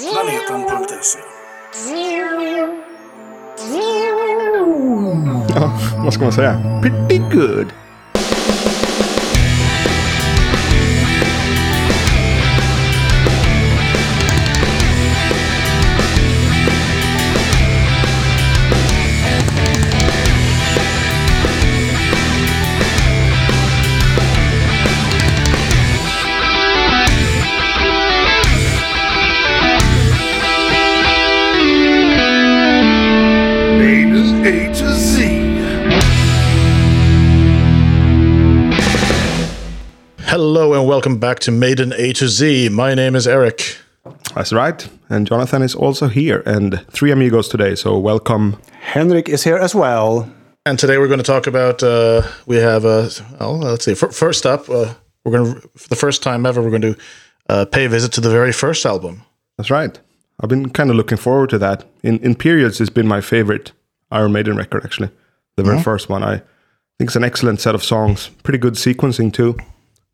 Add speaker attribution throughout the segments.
Speaker 1: Planeten.se
Speaker 2: Ja, vad ska man säga? Pretty good.
Speaker 3: Back to Maiden A to Z. My name is Eric.
Speaker 2: That's right. And Jonathan is also here. And three amigos today. So welcome.
Speaker 4: Henrik is here as well.
Speaker 3: And today we're going to talk about. Uh, we have uh, well, let's see. F- first up, uh, we're going to for the first time ever we're going to uh, pay a visit to the very first album.
Speaker 2: That's right. I've been kind of looking forward to that. In in periods, it's been my favorite Iron Maiden record, actually. The very first one. I think it's an excellent set of songs. Pretty good sequencing, too.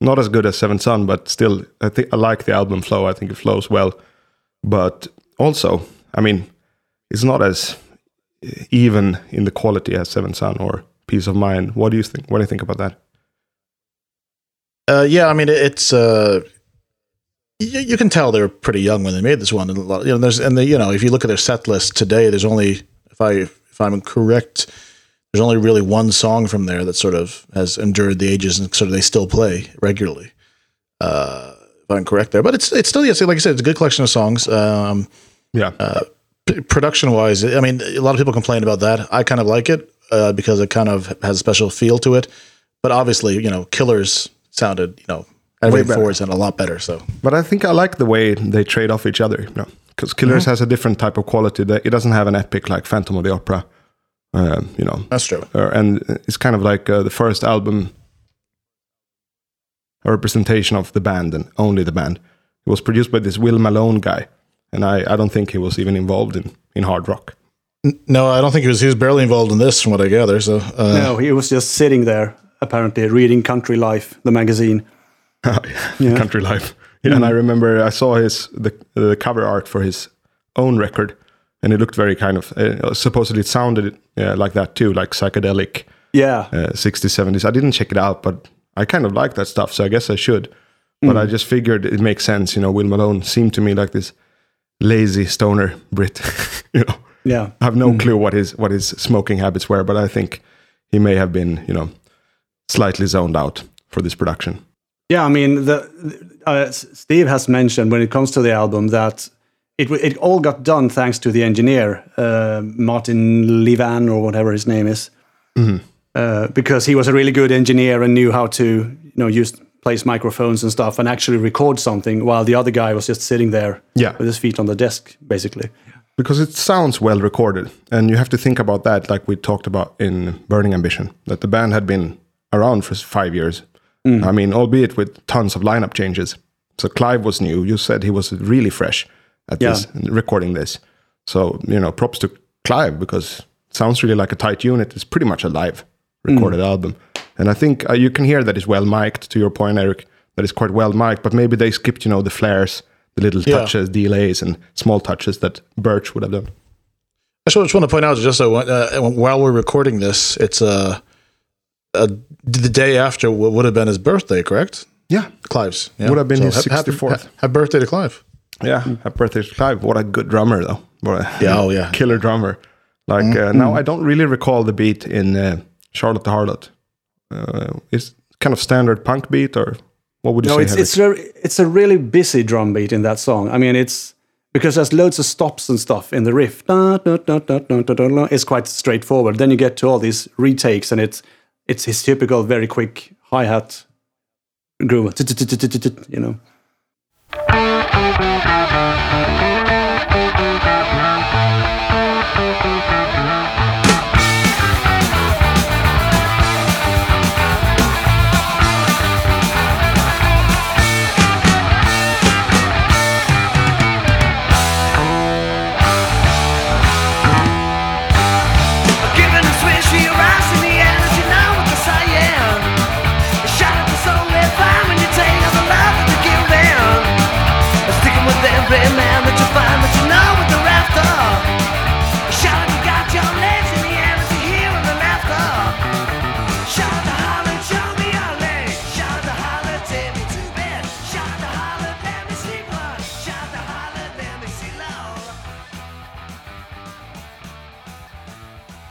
Speaker 2: Not as good as Seventh Son, but still, I think I like the album flow. I think it flows well. But also, I mean, it's not as even in the quality as Seventh Son or Piece of Mind. What do you think? What do you think about that?
Speaker 3: Uh, yeah, I mean it's. Uh, you, you can tell they were pretty young when they made this one. And a lot, you know, there's and the, you know if you look at their set list today, there's only if I if I'm correct, there's only really one song from there that sort of has endured the ages and sort of they still play regularly. Uh, if I'm correct there, but it's it's still yes, like I said, it's a good collection of songs. Um,
Speaker 2: Yeah.
Speaker 3: production wise, I mean, a lot of people complain about that. I kind of like it uh, because it kind of has a special feel to it. But obviously, you know, Killers sounded, you know, everything
Speaker 2: better.
Speaker 3: forward sounded a lot better. So
Speaker 2: But I think I like the way they trade off each other. You know, because Killers has a different type of quality. That it doesn't have an epic like Phantom of the Opera. Um, you know,
Speaker 3: that's true.
Speaker 2: uh, and it's kind of like uh, the first album, a representation of the band and only the band. It was produced by this Will Malone guy, and I, I don't think he was even involved in, in hard rock.
Speaker 3: No, I don't think he was. He was barely involved in this, from what I gather. So uh,
Speaker 4: no, he was just sitting there, apparently reading Country Life, the magazine.
Speaker 2: Country Life. Yeah, and I remember I saw his the the cover art for his own record, and it looked very kind of uh, supposedly it sounded uh, like that too, like psychedelic
Speaker 4: Yeah,
Speaker 2: uh, 60s 70s. I didn't check it out, but I kind of like that stuff, so I guess I should. But I just figured it makes sense, you know. Will Malone seemed to me like this lazy stoner Brit, you know.
Speaker 4: yeah.
Speaker 2: I have no clue what his what his smoking habits were, but I think he may have been, you know, slightly zoned out for this production.
Speaker 4: Yeah, I mean, the uh, Steve has mentioned when it comes to the album that it it all got done thanks to the engineer uh, Martin Levan or whatever his name is, uh, because he was a really good engineer and knew how to you know use place microphones and stuff and actually record something while the other guy was just sitting there
Speaker 2: Yeah.
Speaker 4: with his feet on the desk basically.
Speaker 2: because it sounds well recorded and you have to think about that like we talked about in burning ambition that the band had been around for five years. I mean albeit with tons of lineup changes. So clive was new. You said he was really fresh at
Speaker 4: Yeah.
Speaker 2: this recording this so you know props to clive because it sounds really like a tight unit it's pretty much a live recorded album and i think uh, you can hear that it's well mic'd to your point eric that it's quite well mic'd but maybe they skipped you know the flares the little
Speaker 3: Yeah.
Speaker 2: touches delays and small touches that birch would have done
Speaker 3: I just want to point out, just so uh, while we're recording this, it's uh, uh, the day after what would have been his birthday, correct?
Speaker 2: yeah
Speaker 3: Clive's yeah.
Speaker 2: Would have been his
Speaker 3: ha- happy-
Speaker 2: 64th.
Speaker 3: ha- Happy birthday to Clive.
Speaker 2: Yeah, happy birthday to Clive. What a good drummer, though. What a
Speaker 3: Yeah, oh, yeah.
Speaker 2: killer drummer. Like uh, now, I don't really recall the beat in uh, Charlotte the Harlot. Uh, it's kind of standard punk beat, or what would you
Speaker 4: No,
Speaker 2: say?
Speaker 4: it's
Speaker 2: Henrik?
Speaker 4: it's very, it's a really busy drum beat in that song. I mean, it's because there's loads of stops and stuff in the riff. Da, da, da. It's quite straightforward. Then you get to all these retakes, and it's it's his typical very quick hi hat groove. You know.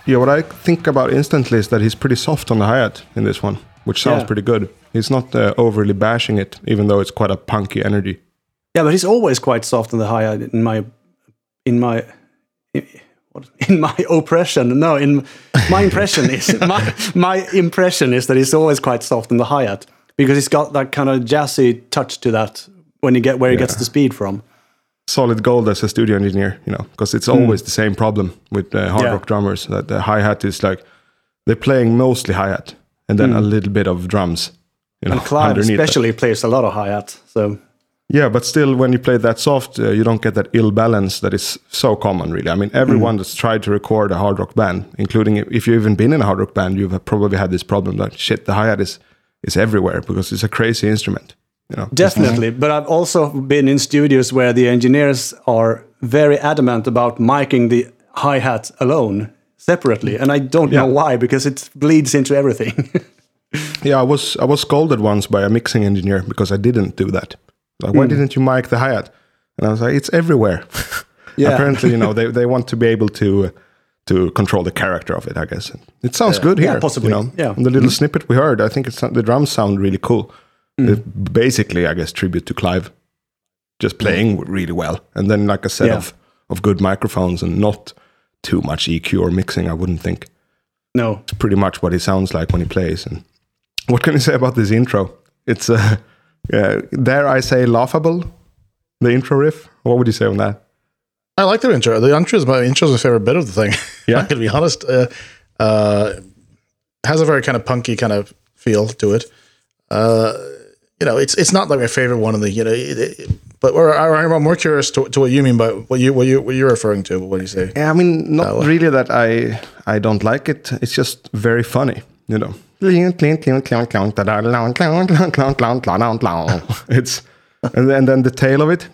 Speaker 2: Yeah, what I think about instantly is that he's pretty soft on the hi hat in this one, which sounds
Speaker 4: Yeah.
Speaker 2: pretty good. He's not uh, overly bashing it, even though it's quite a punky energy.
Speaker 4: Yeah, but he's always quite soft on the hi hat in my in my in, what, in my oppression. No, in my impression is my my impression is that he's always quite soft on the hi hat because he's got that kind of jazzy touch to that when you get where he gets the speed from.
Speaker 2: Solid gold as a studio engineer, you know, because it's always the same problem with uh, hard
Speaker 4: Yeah.
Speaker 2: rock drummers that the hi hat is like they're playing mostly hi hat and then a little bit of drums. You know,
Speaker 4: And Clive
Speaker 2: underneath that.
Speaker 4: especially plays a lot of hi hat. So
Speaker 2: Yeah, but still, when you play that soft, uh, you don't get that ill balance that is so common, really. I mean, everyone that's tried to record a hard rock band, including if you've even been in a hard rock band, you've probably had this problem that shit, the hi hat is, is everywhere because it's a crazy instrument. You know,
Speaker 4: Definitely, but I've also been in studios where the engineers are very adamant about miking the hi hat alone separately, and I don't know why because it bleeds into everything.
Speaker 2: yeah, I was I was scolded once by a mixing engineer because I didn't do that. Like, why didn't you mic the hi hat? And I was like, it's everywhere.
Speaker 4: Yeah.
Speaker 2: Apparently, you know, they, they want to be able to uh, to control the character of it. I guess it sounds good here.
Speaker 4: Yeah, possibly.
Speaker 2: You know,
Speaker 4: Yeah.
Speaker 2: And the little snippet we heard, I think it's the drums sound really cool. It basically, I guess, tribute to Clive, just playing really well, and then like a set
Speaker 4: Yeah.
Speaker 2: of of good microphones and not too much EQ or mixing. I wouldn't think
Speaker 4: no, It's
Speaker 2: pretty much what he sounds like when he plays. And what can you say about this intro? It's uh, uh, dare I say laughable. The intro riff. What would you say on that?
Speaker 3: I like the intro. The intro is my intro is my favorite bit of the thing.
Speaker 2: Yeah?
Speaker 3: I'm gonna be honest. Uh, uh, has a very kind of punky kind of feel to it. Uh, you know, it's it's not like my favorite one of the you know, it, it, but we're, I- I'm more curious to, to what you mean by what you what you what you're referring to. What do you say?
Speaker 2: Yeah, I mean, not
Speaker 3: Oh.
Speaker 2: really that I I don't like it. It's just very funny, you know. It's and then, then the tail of it.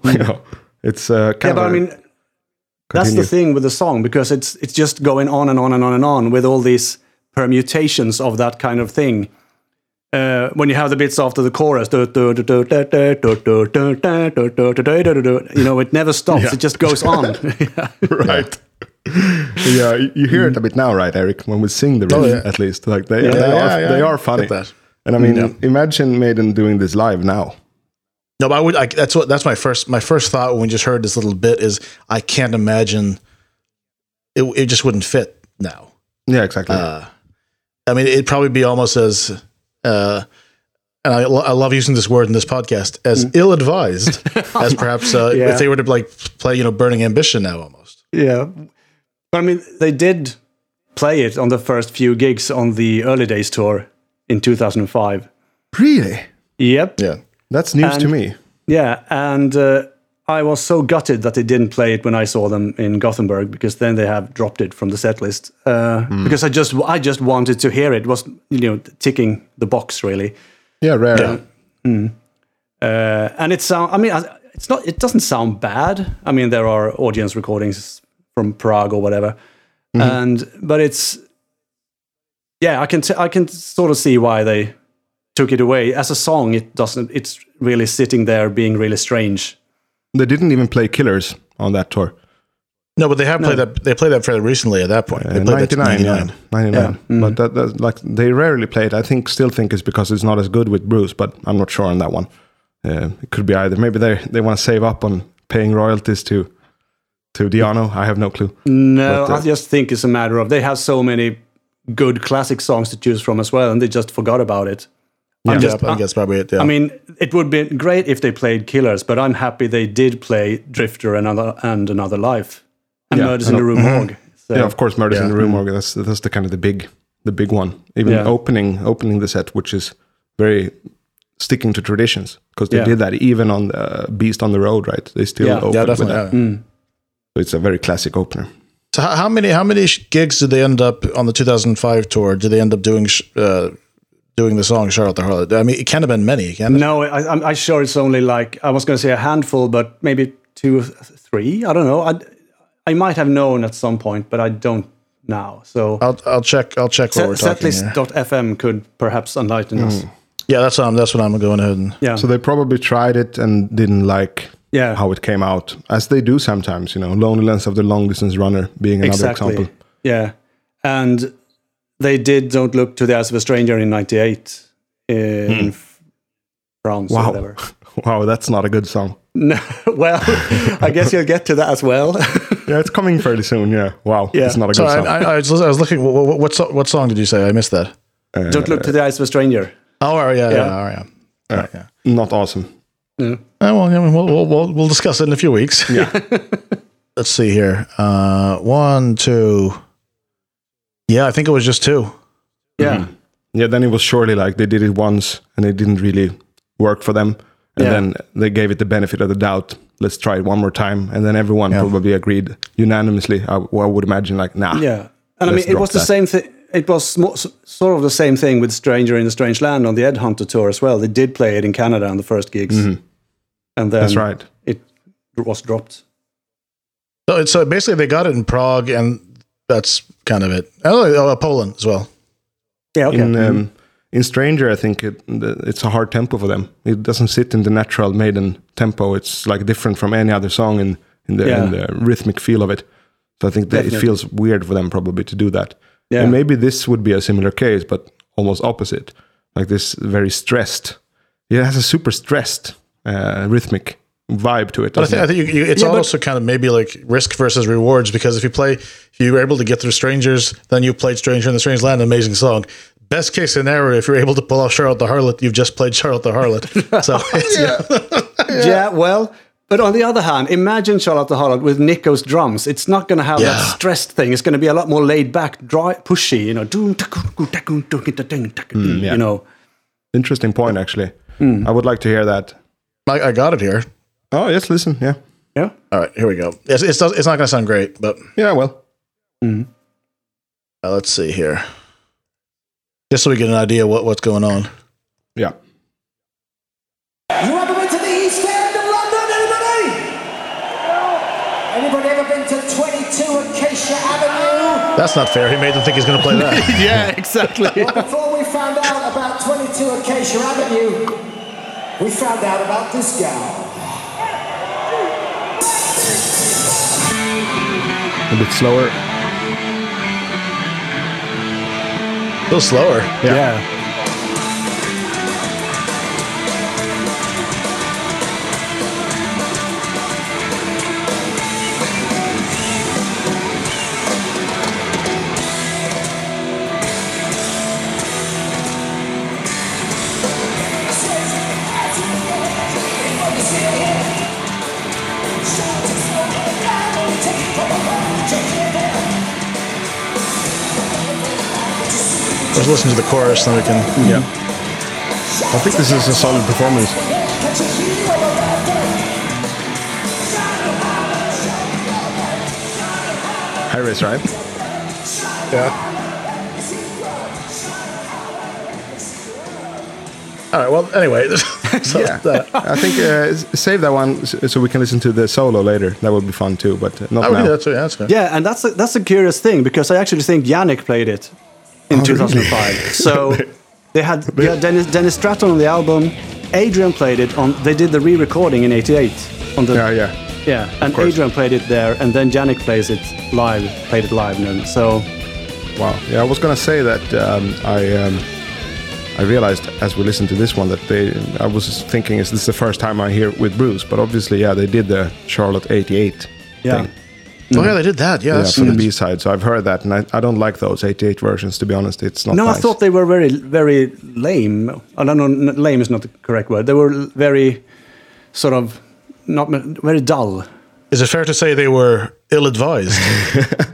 Speaker 2: You know, it's uh, kind
Speaker 4: yeah,
Speaker 2: of.
Speaker 4: but I
Speaker 2: a-
Speaker 4: mean, that's the thing with the song because it's it's just going on and on and on and on with all these permutations of that kind of thing. Uh, when you have the bits after the chorus, you know, it never stops. It just goes on.
Speaker 2: right. yeah, you- you hear it a bit now, right, Eric? When we sing the riff,
Speaker 3: Oh, yeah.
Speaker 2: at least, like they,
Speaker 3: Yeah,
Speaker 2: they
Speaker 3: yeah,
Speaker 2: are
Speaker 3: yeah,
Speaker 2: they are funny.
Speaker 3: that.
Speaker 2: And I mean,
Speaker 3: Yeah.
Speaker 2: imagine Maiden doing this live now.
Speaker 3: No, but I would. I, that's what. That's my first. My first thought when we just heard this little bit is I can't imagine. It, it just wouldn't fit now.
Speaker 2: Yeah, exactly.
Speaker 3: Uh, I mean, it'd probably be almost as, uh, and I, lo- I love using this word in this podcast, as ill advised as perhaps uh,
Speaker 4: Yeah.
Speaker 3: if they were to like play, you know, Burning Ambition now almost.
Speaker 4: Yeah. But I mean, they did play it on the first few gigs on the early days tour in 2005.
Speaker 2: really?
Speaker 4: Yep.
Speaker 3: Yeah.
Speaker 2: That's news to me.
Speaker 4: Yeah. And uh, I was so gutted that they didn't play it when I saw them in Gothenburg because then they have dropped it from the set list. Uh, Because I just I just wanted to hear it. it. Was you know ticking the box really.
Speaker 2: Yeah, rare.
Speaker 4: Uh, and it sound. I mean, it's not. It doesn't sound bad. I mean, there are audience recordings from Prague or whatever, and but it's. Yeah, I can. T- I can sort of see why they took it away as a song. It doesn't. It's really sitting there being really strange.
Speaker 2: They didn't even play Killers on that tour.
Speaker 3: No, but they have played that. They played that fairly recently. At that point, they
Speaker 2: Uh,
Speaker 3: played that
Speaker 2: 99,
Speaker 3: to
Speaker 2: yeah, 99. But that, that, like they rarely play it. I think still think it's because it's not as good with Bruce, but I'm not sure on that one. Uh, it could be either. Maybe they they want to save up on paying royalties to to Di'Anno. I have no clue.
Speaker 4: No,
Speaker 2: But, uh,
Speaker 4: I just think it's a matter of they have so many good classic songs to choose from as well, and they just forgot about it. I'm
Speaker 3: Yeah,
Speaker 4: just-
Speaker 3: I think that's probably it. Yeah.
Speaker 4: I mean, it would be great if they played Killers, but I'm happy they did play Drifter and another and Another Life and
Speaker 2: Yeah,
Speaker 4: Murders in
Speaker 2: and-
Speaker 4: the Rue Morgue. So,
Speaker 2: yeah, of course, Murders in the Rue. Morgue, That's that's the kind of the big the big one. Even
Speaker 4: Yeah.
Speaker 2: opening opening the set, which is very sticking to traditions because they
Speaker 4: Yeah.
Speaker 2: did that even on the Beast on the Road, right? They still
Speaker 4: Yeah.
Speaker 2: opened
Speaker 3: yeah,
Speaker 2: with that.
Speaker 3: yeah.
Speaker 4: Mm.
Speaker 2: So it's a very classic opener.
Speaker 3: So how, how many how many gigs did they end up on the 2005 tour? Did they end up doing uh, doing the song Charlotte the Harlot? I mean, it can't have been many. Can it?
Speaker 4: No, I, I'm, I'm sure it's only like I was going to say a handful, but maybe two, three. I don't know. I, I might have known at some point, but I don't now. So
Speaker 3: I'll I'll check I'll check what we're talking
Speaker 4: setlist.fm could perhaps enlighten us. Mm.
Speaker 3: Yeah, that's what I'm that's what I'm going ahead and
Speaker 4: Yeah.
Speaker 2: So they probably tried it and didn't like
Speaker 4: Yeah.
Speaker 2: how it came out, as they do sometimes. You know, Loneliness of the Long Distance Runner being another
Speaker 4: exactly.
Speaker 2: example.
Speaker 4: Yeah, and they did "Don't Look to the Eyes of a Stranger" in '98 in hmm. F- France or whatever.
Speaker 2: wow, that's not a good song.
Speaker 4: No, well, I guess you'll get to that as well.
Speaker 2: Yeah, it's coming fairly soon. Yeah, wow,
Speaker 4: Yeah.
Speaker 2: it's not a
Speaker 3: So
Speaker 2: good
Speaker 3: I,
Speaker 2: song.
Speaker 3: I, I, was, I was looking. What, what, what, so- what song did you say? I missed that.
Speaker 4: "Don't Look to the Eyes of a Stranger."
Speaker 3: Oh, all right, yeah, yeah,
Speaker 4: Yeah.
Speaker 3: all right, yeah. Uh, all right, yeah.
Speaker 2: not awesome.
Speaker 3: Oh, well, yeah, we'll, we'll, we'll, we'll discuss it in a few weeks.
Speaker 2: Yeah.
Speaker 3: Let's see here. Uh, one, two. Yeah, I think it was just two.
Speaker 4: Yeah,
Speaker 2: Yeah, then it was surely like they did it once and it didn't really work for them. And
Speaker 4: Yeah.
Speaker 2: then they gave it the benefit of the doubt. Let's try it one more time. And then everyone probably agreed unanimously. I, I would imagine, like, nah.
Speaker 4: yeah, and I mean, it
Speaker 2: drop
Speaker 4: was the
Speaker 2: that.
Speaker 4: same thing. It was smo- sort of the same thing with "Stranger in a Strange Land" on the Ed Hunter tour as well. They did play it in Canada on the first gigs, and then
Speaker 2: That's right.
Speaker 4: it was dropped.
Speaker 3: So it's uh, basically they got it in Prague, and that's kind of it. Oh, uh, Poland as well.
Speaker 4: Yeah, okay.
Speaker 2: In um, in Stranger, I think it, it's a hard tempo for them. It doesn't sit in the natural Maiden tempo. It's like different from any other song in in the, in the rhythmic feel of it. So I think that it feels weird for them probably to do that.
Speaker 4: Yeah.
Speaker 2: And maybe this would be a similar case, but almost opposite. Like this very stressed. It has a super stressed uh, rhythmic vibe to it.
Speaker 3: But I
Speaker 2: doesn't
Speaker 3: think, I think you, you, it's
Speaker 4: Yeah, but-
Speaker 3: also kind of maybe like risk versus rewards because if you play, if you're able to get through Strangers, then you played Stranger in the Strange Land, amazing song. Best case scenario, if you're able to pull off Charlotte the Harlot, you've just played Charlotte the Harlot. So it's,
Speaker 4: Yeah. well, but on the other hand, imagine Charlotte the Harlot with Nicko's drums. It's not going to have
Speaker 3: Yeah.
Speaker 4: that stressed thing. It's going to be a lot more laid back, dry, pushy. You know, doom, takun, gu, takun, dun, ta, dun, takun, dun,
Speaker 2: yeah.
Speaker 4: you know.
Speaker 2: Interesting point, actually.
Speaker 4: Hmm.
Speaker 2: I would like to hear that.
Speaker 3: I, I got it here.
Speaker 2: Oh, yes, listen. Yeah.
Speaker 4: Yeah.
Speaker 3: All right, here we go. It's, it's, it's not going to sound great, but
Speaker 2: Yeah, well.
Speaker 3: uh, let's see here. Just so we get an idea what, what's going on.
Speaker 2: Yeah.
Speaker 5: You ever been to the East End of London, anybody? Anybody ever been to 22 Acacia Avenue?
Speaker 3: That's not fair. He made them think he's going to play that.
Speaker 4: Yeah, exactly.
Speaker 5: Well, before we found out about 22 Acacia Avenue, we found out about this gal.
Speaker 2: A bit slower.
Speaker 3: A little slower.
Speaker 4: yeah.
Speaker 3: Let's listen to the chorus, then we can.
Speaker 2: Yeah. I think this is a solid performance. Harris, right?
Speaker 3: Yeah. All right. Well, anyway, so
Speaker 2: Yeah.
Speaker 3: that-
Speaker 2: I think uh, save that one so we can listen to the solo later. That would be fun too, but not
Speaker 3: I would
Speaker 2: now.
Speaker 3: do that too. Yeah, that's fair.
Speaker 4: Yeah, and that's a, that's a curious thing because I actually think Yannick played it in
Speaker 2: Oh,
Speaker 4: 2005. So they had, had Dennis, Dennis Stratton on the album. Adrian played it on. They did the re-recording in '88 on the
Speaker 2: Yeah, yeah.
Speaker 4: yeah, and. Adrian played it there, and then Yannick plays it live, played it live. And so
Speaker 2: Wow. Yeah, I was gonna say that um, I um, I realized as we listened to this one that they I was thinking is this the first time I hear it with Bruce, but obviously yeah they did the Charlotte '88
Speaker 4: Yeah.
Speaker 2: thing. Mm-hmm.
Speaker 3: Oh yeah, they did that. Yeah,
Speaker 2: Yeah,
Speaker 3: that's,
Speaker 2: for the B side. So I've heard that, and I, I don't like those '88 versions. To be honest, it's not.
Speaker 4: no,
Speaker 2: nice.
Speaker 4: I thought they were very very lame. I don't know, lame is not the correct word. They were very sort of not very dull.
Speaker 3: Is it fair to say they were ill-advised?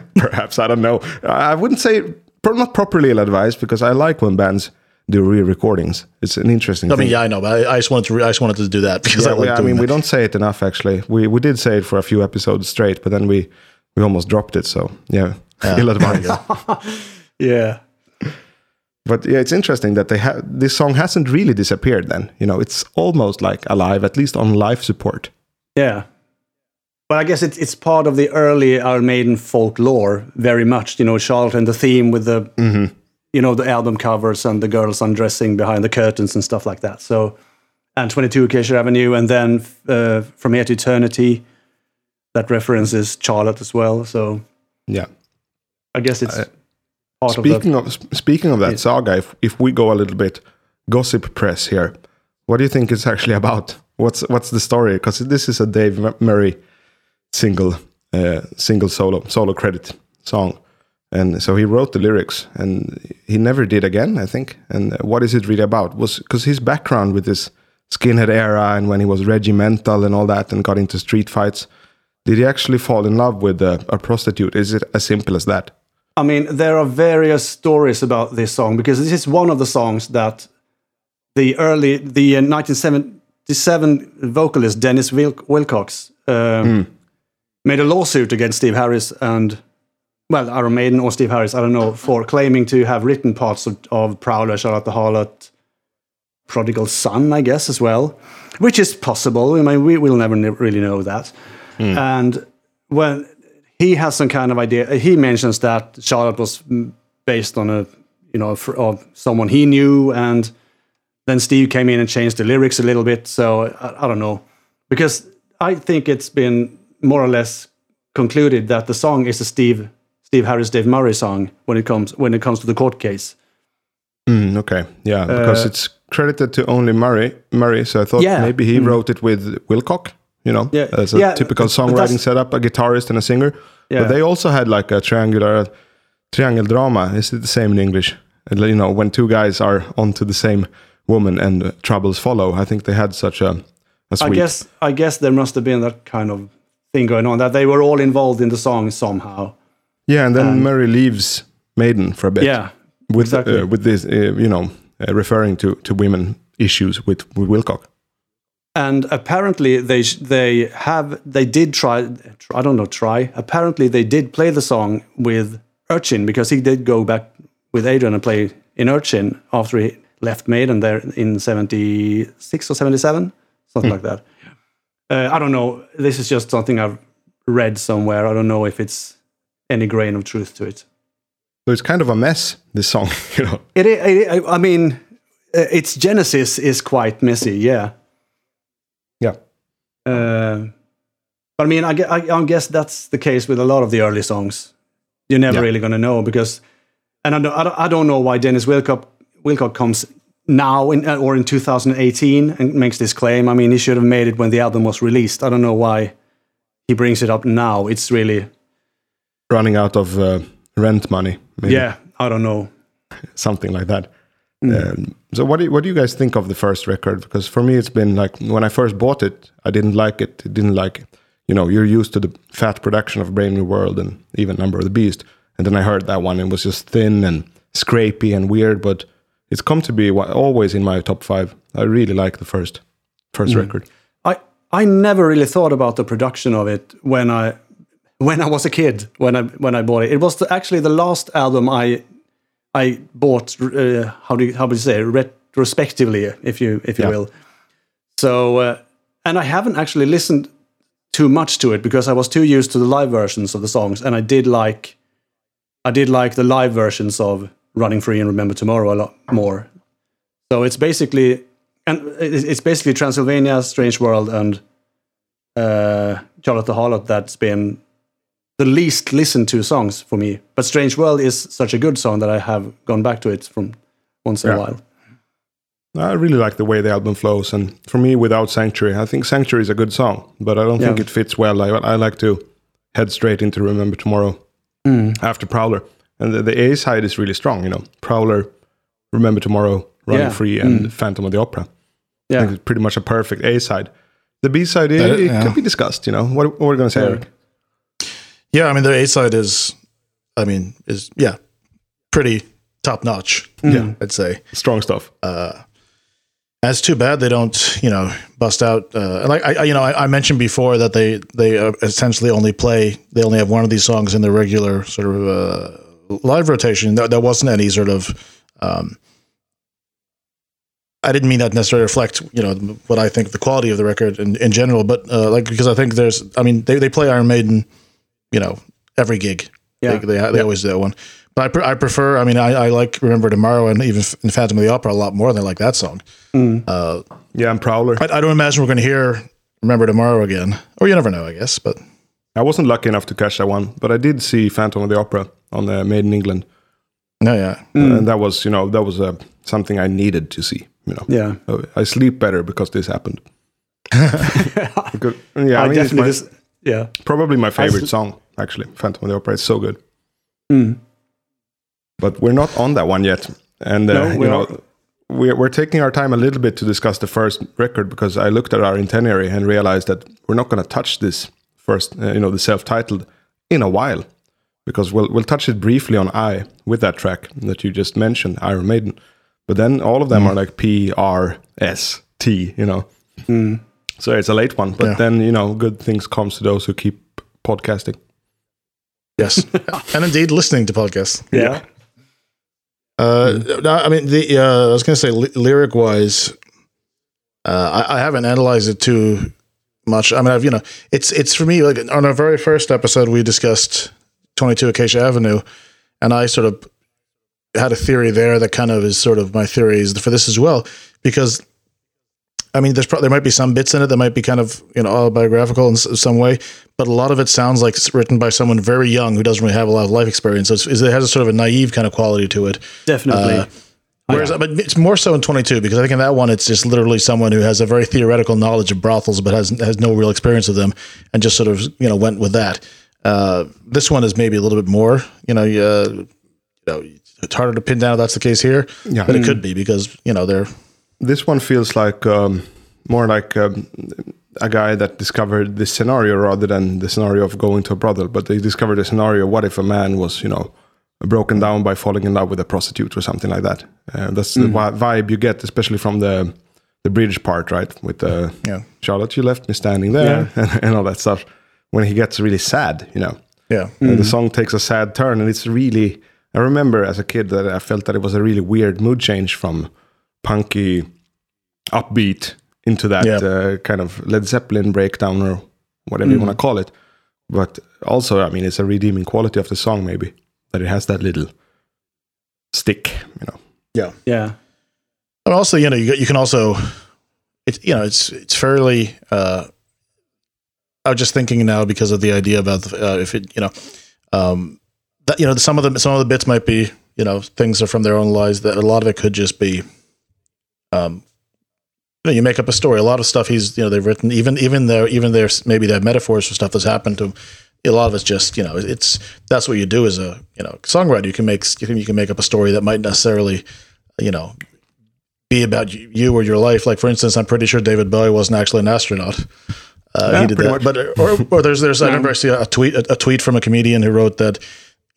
Speaker 2: Perhaps I don't know. I wouldn't say not properly ill-advised because I like when bands do re-recordings. It's an interesting.
Speaker 3: I mean,
Speaker 2: thing.
Speaker 3: yeah, I know, but I, I just wanted to. Re- I just wanted to do that because
Speaker 2: Yeah,
Speaker 3: I
Speaker 2: we- I
Speaker 3: doing
Speaker 2: mean, we don't say it enough. Actually, we we did say it for a few episodes straight, but then we we almost dropped it. So yeah, ill-advised.
Speaker 4: Yeah.
Speaker 2: But yeah, it's interesting that they have this song hasn't really disappeared. Then you know, it's almost like alive, at least on live support.
Speaker 4: Yeah. But I guess it's it's part of the early Iron Maiden folklore very much. You know, Charlotte and the theme with the mm-hmm. You know the album covers and the girls undressing behind the curtains and stuff like that. So, and 22 Acacia Avenue, and then uh, From Here to Eternity. That references Charlotte as well. So
Speaker 2: Yeah.
Speaker 4: I guess it's
Speaker 2: Uh,
Speaker 4: part of
Speaker 2: Speaking
Speaker 4: the.
Speaker 2: of speaking of that saga, if if we go a little bit gossip press here, what do you think it's actually about? What's what's the story? Because this is a Dave Murray single uh, single solo solo credit song, and so he wrote the lyrics, and he never did again, I think. And uh, what is it really about? Was because his background with this skinhead era and when he was regimental and all that, and got into street fights. Did he actually fall in love with a, a prostitute? Is it as simple as that?
Speaker 4: I mean, there are various stories about this song because this is one of the songs that the early, the uh, 1977 vocalist Dennis Wil- Wilcox um, made a lawsuit against Steve Harris and, well, Iron Maiden or Steve Harris, I don't know, for claiming to have written parts of, of Prowler, Charlotte the Harlot, Prodigal Son, I guess, as well, which is possible. I mean, we will never ne- really know that. And when he has some kind of idea, he mentions that Charlotte was mm, based on a, you know, of someone he knew, and then Steve came in and changed the lyrics a little bit. So I, I don't know, because I think it's been more or less concluded that the song is a Steve Steve Harris Dave Murray song when it comes when it comes to the court case.
Speaker 2: Mm, okay, yeah, because
Speaker 4: Uh,
Speaker 2: it's credited to only Murray. Murray, so I thought
Speaker 4: Yeah.
Speaker 2: maybe he wrote it with Wilcock. You know,
Speaker 4: Yeah,
Speaker 2: as a
Speaker 4: yeah,
Speaker 2: typical songwriting setup, a guitarist and a singer.
Speaker 4: Yeah.
Speaker 2: But they also had like a triangular triangle drama. Is it the same in English? You know, when two guys are onto the same woman and troubles follow. I think they had such a, a
Speaker 4: I guess I guess there must have been that kind of thing going on that they were all involved in the song somehow.
Speaker 2: Yeah, and then
Speaker 4: and-
Speaker 2: Murray leaves Maiden for a bit.
Speaker 4: Yeah,
Speaker 2: with
Speaker 4: exactly.
Speaker 2: uh, with this, uh, you know, uh, referring to to women issues with with Wilcock.
Speaker 4: and apparently they they have they did try I don't know try apparently they did play the song with Urchin because he did go back with Adrian and play in Urchin after he left Maiden there in 76 or 77 something like that uh, I don't know this is just something I've read somewhere I don't know if it's any grain of truth to it
Speaker 2: So it's kind of a mess. This song, you know.
Speaker 4: it, i- it, I mean uh, its genesis is quite messy yeah
Speaker 2: Yeah.
Speaker 4: Uh, but I mean, I, I, I guess that's the case with a lot of the early songs. You're never
Speaker 2: Yeah.
Speaker 4: really going to know because, and I don't, I don't, know why Dennis Wilcock, Wilcock comes now in, uh, or in 2018 and makes this claim. I mean, he should have made it when the album was released. I don't know why he brings it up now. It's really,
Speaker 2: Running out of uh, rent money. Maybe.
Speaker 4: yeah, I don't know.
Speaker 2: something like that. Um, so what do you, what do you guys think of the first record? Because for me, it's been like when I first bought it, I didn't like it. I didn't like it. You know, you're used to the fat production of Brave New World and even Number of the Beast, and then I heard that one. It was just thin and scrapey and weird, but it's come to be always in my top five. I really like the first first record.
Speaker 4: I I never really thought about the production of it when I when I was a kid when I when I bought it. It was the, actually the last album I I bought. Uh, how do you, how do you say retrospectively, if you if you
Speaker 2: Yeah.
Speaker 4: will. So uh, and I haven't actually listened too much to it because I was too used to the live versions of the songs, and I did like I did like the live versions of Running Free and Remember Tomorrow a lot more. So it's basically and it's it's basically Transylvania, Strange World, and uh, Charlotte the Harlot that's been the least listened to songs for me. But Strange World is such a good song that I have gone back to it from once in
Speaker 2: Yeah.
Speaker 4: a while.
Speaker 2: I really like the way the album flows, and for me, without Sanctuary, I think Sanctuary is a good song, but I don't think it fits well. I, I like to head straight into Remember Tomorrow hmm. after Prowler, and the, the A side is really strong. You know, Prowler, Remember Tomorrow, Running
Speaker 4: Yeah.
Speaker 2: Free, and hmm. Phantom of the Opera. I
Speaker 4: Yeah,
Speaker 2: think it's pretty much a perfect A side. The B side, eh, it,
Speaker 3: That-
Speaker 2: it
Speaker 3: yeah.
Speaker 2: could be discussed. You know, what, what we're going to say,
Speaker 4: Yeah.
Speaker 2: Eric?
Speaker 3: Yeah, I mean the A side is, I mean, is yeah, pretty top notch. Yeah, I'd say.
Speaker 2: Strong stuff.
Speaker 3: And it's too bad they don't, you know, bust out. Uh, like I, I, you know, I, I mentioned before that they they uh, essentially only play. They only have one of these songs in their regular sort of uh, live rotation. There, there wasn't any sort of. Um, I didn't mean that necessarily reflect, you know, what I think the quality of the record in, in general, but uh, like because I think there's, I mean, they, they play Iron Maiden, you know, every gig.
Speaker 4: Yeah.
Speaker 3: They, they, they always do that one. But I, pre- I prefer. I mean, I, I like Remember Tomorrow and even in Phantom of the Opera a lot more than I like that song. Mm.
Speaker 2: Uh, yeah, and Prowler.
Speaker 3: I, I don't imagine we're going to hear Remember Tomorrow again, or you never know, I guess. But
Speaker 2: I wasn't lucky enough to catch that one, but I did see Phantom of the Opera on the Maiden England,
Speaker 3: no, yeah, mm.
Speaker 2: and that was you know that was uh, something I needed to see. You know,
Speaker 4: Yeah.
Speaker 2: I sleep better because this happened. Because- yeah, I,
Speaker 4: I
Speaker 2: mean,
Speaker 4: definitely
Speaker 2: my-
Speaker 4: just, yeah.
Speaker 2: probably my favorite song actually. Phantom of the Opera is so good,
Speaker 4: Mm.
Speaker 2: but we're not on that one yet, and uh,
Speaker 4: No,
Speaker 2: you know. We're, we're taking our time a little bit to discuss the first record because I looked at our itinerary and realized that we're not going to touch this first, uh, you know, the self-titled in a while, because we'll we'll touch it briefly on I with that track that you just mentioned, Iron Maiden, but then all of them are like P R S T, you know. So it's a late one, but
Speaker 3: Yeah.
Speaker 2: then you know, good things comes to those who keep podcasting.
Speaker 3: yes, and indeed listening to podcasts.
Speaker 4: Yeah.
Speaker 3: Uh, no, I mean, the uh, I was going to say ly- lyric wise, uh, I, I haven't analyzed it too much. I mean, I've you know, it's it's for me like on our very first episode we discussed Twenty Two Acacia Avenue, and I sort of had a theory there that kind of is sort of my theories for this as well because. I mean, there's pro- there might be some bits in it that might be kind of you know autobiographical in s- some way, but a lot of it sounds like it's written by someone very young who doesn't really have a lot of life experience. So it's, it has a sort of a naive kind of quality to it.
Speaker 4: Definitely.
Speaker 3: Uh, Whereas, but it's more so in 22 because I think in that one it's just literally someone who has a very theoretical knowledge of brothels but has has no real experience of them and just sort of you know went with that. Uh, this one is maybe a little bit more, you know, uh, you know, it's harder to pin down if that's the case here,
Speaker 2: Yeah.
Speaker 3: but it could be because you know they're
Speaker 2: This one feels like um, more like um, a guy that discovered this scenario rather than the scenario of going to a brothel. But they discovered a scenario: what if a man was, you know, broken down by falling in love with a prostitute or something like that? Uh, that's the vibe you get, especially from the the bridge part, right? With the
Speaker 3: Yeah.
Speaker 2: Charlotte, you left me standing there, and, and all that stuff. When he gets really sad, you know,
Speaker 3: yeah
Speaker 2: and the song takes a sad turn and it's really i remember as a kid that i felt that it was a really weird mood change from punky upbeat into that
Speaker 3: Yeah.
Speaker 2: uh, kind of led zeppelin breakdown or whatever you want to call it but also i mean it's a redeeming quality of the song maybe that it has that little stick you know
Speaker 3: yeah.
Speaker 4: yeah.
Speaker 3: And also, you know, you, you can also, it's you know, it's it's fairly. Uh, I was just thinking now because of the idea about uh, if it, you know, um, that you know, some of the some of the bits might be, you know, things are from their own lives. That a lot of it could just be, um, you make up a story. A lot of stuff he's, you know, they've written even even though even there's maybe they have metaphors for stuff that's happened to him. A lot of it's just, you know, it's that's what you do as a you know songwriter. You can make you can you can make up a story that might necessarily, you know, be about you, you or your life. Like for instance, I'm pretty sure David Bowie wasn't actually an astronaut. Uh,
Speaker 2: Yeah,
Speaker 3: he did that,
Speaker 2: much.
Speaker 3: but or, or there's there's I remember I see a tweet a, a tweet from a comedian who wrote that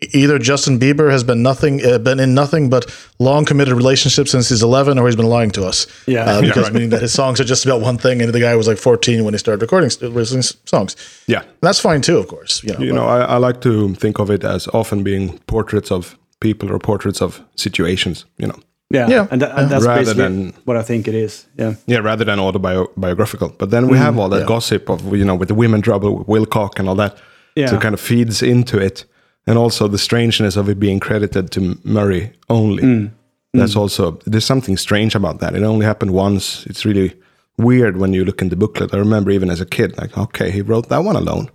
Speaker 3: either Justin Bieber has been nothing uh, been in nothing but long committed relationships since he's 11, or he's been lying to us.
Speaker 4: Yeah.
Speaker 3: uh,
Speaker 4: Yeah,
Speaker 3: because
Speaker 2: right.
Speaker 3: meaning that his songs are just about one thing, and the guy was like 14 when he started recording releasing songs.
Speaker 2: yeah
Speaker 3: And that's fine too, of course. You know,
Speaker 2: you know I, I like to think of it as often being portraits of people or portraits of situations you know
Speaker 4: Yeah.
Speaker 3: Yeah.
Speaker 4: And, tha- and that's
Speaker 2: Rather
Speaker 4: basically
Speaker 2: than-
Speaker 4: what I think it is. Yeah.
Speaker 2: Yeah, rather than autobiographical. But then we have all that
Speaker 3: yeah.
Speaker 2: gossip of you know with the women trouble, with Wilcock and all that.
Speaker 4: Yeah.
Speaker 2: So it kind of feeds into it, and also the strangeness of it being credited to Murray only. That's also there's something strange about that. It only happened once. It's really weird when you look in the booklet. I remember even as a kid, like okay, he wrote that one alone.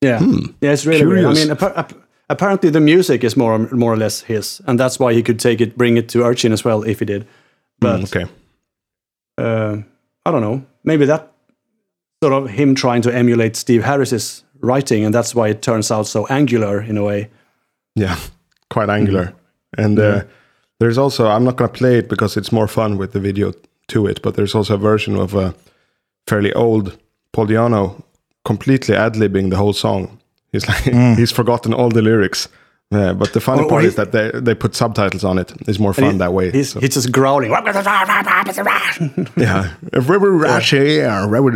Speaker 4: Yeah. Yeah, it's really weird. I mean, appa- app- apparently the music is more more or less his, and that's why he could take it, bring it to Urchin as well if he did. But
Speaker 2: Mm, okay,
Speaker 4: uh, I don't know. Maybe that sort of him trying to emulate Steve Harris's writing, and that's why it turns out so angular in a way.
Speaker 2: yeah, quite angular. And uh, there's also I'm not gonna play it because it's more fun with the video to it. But there's also a version of a fairly old Paul Di'Anno completely ad libbing the whole song. He's like he's forgotten all the lyrics. Yeah, but the funny
Speaker 4: Or- or
Speaker 2: part
Speaker 4: he-
Speaker 2: is that they they put subtitles on it. It's more fun
Speaker 4: he-
Speaker 2: that way.
Speaker 4: He's,
Speaker 2: So,
Speaker 4: he's just growling.
Speaker 2: yeah,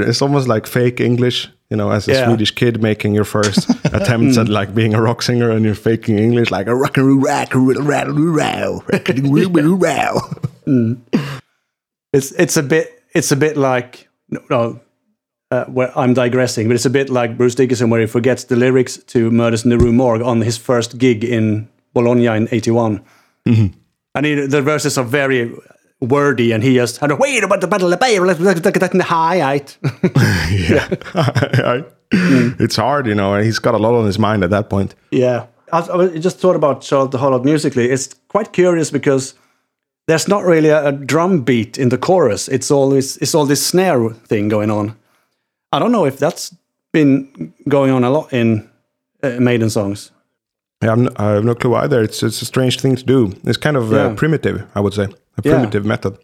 Speaker 2: it's almost like fake English. You know, as a
Speaker 4: Yeah.
Speaker 2: Swedish kid making your first attempts at mm. like being a rock singer and you're faking English like a rock and rock
Speaker 4: It's it's a bit it's a bit like no, no uh, where I'm digressing, but it's a bit like Bruce Dickinson where he forgets the lyrics to "Murders in the Rue Morgue" on his first gig in Bologna in '81, mm-hmm. and he, the verses are very wordy, and he just had a wait about the battle of the high
Speaker 2: yeah. I- It's hard, you know, and he's got a lot on his mind at that point.
Speaker 4: Yeah, I, I just thought about Charlotte the Harlot musically. It's quite curious because there's not really a, a drum beat in the chorus. It's always it's all this snare thing going on. I don't know if that's been going on a lot in uh, Maiden songs.
Speaker 2: Yeah, I'm, I have no clue either. It's it's a strange thing to do. It's kind of
Speaker 4: Yeah.
Speaker 2: uh, primitive, I would say, a
Speaker 4: Yeah.
Speaker 2: primitive method.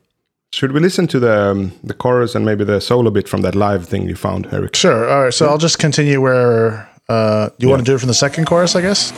Speaker 2: Should we listen to the um, the chorus and maybe the solo bit from that live thing you found, Eric?
Speaker 3: Sure. All right. So I'll just continue where uh, you want to do it from the second chorus, I guess.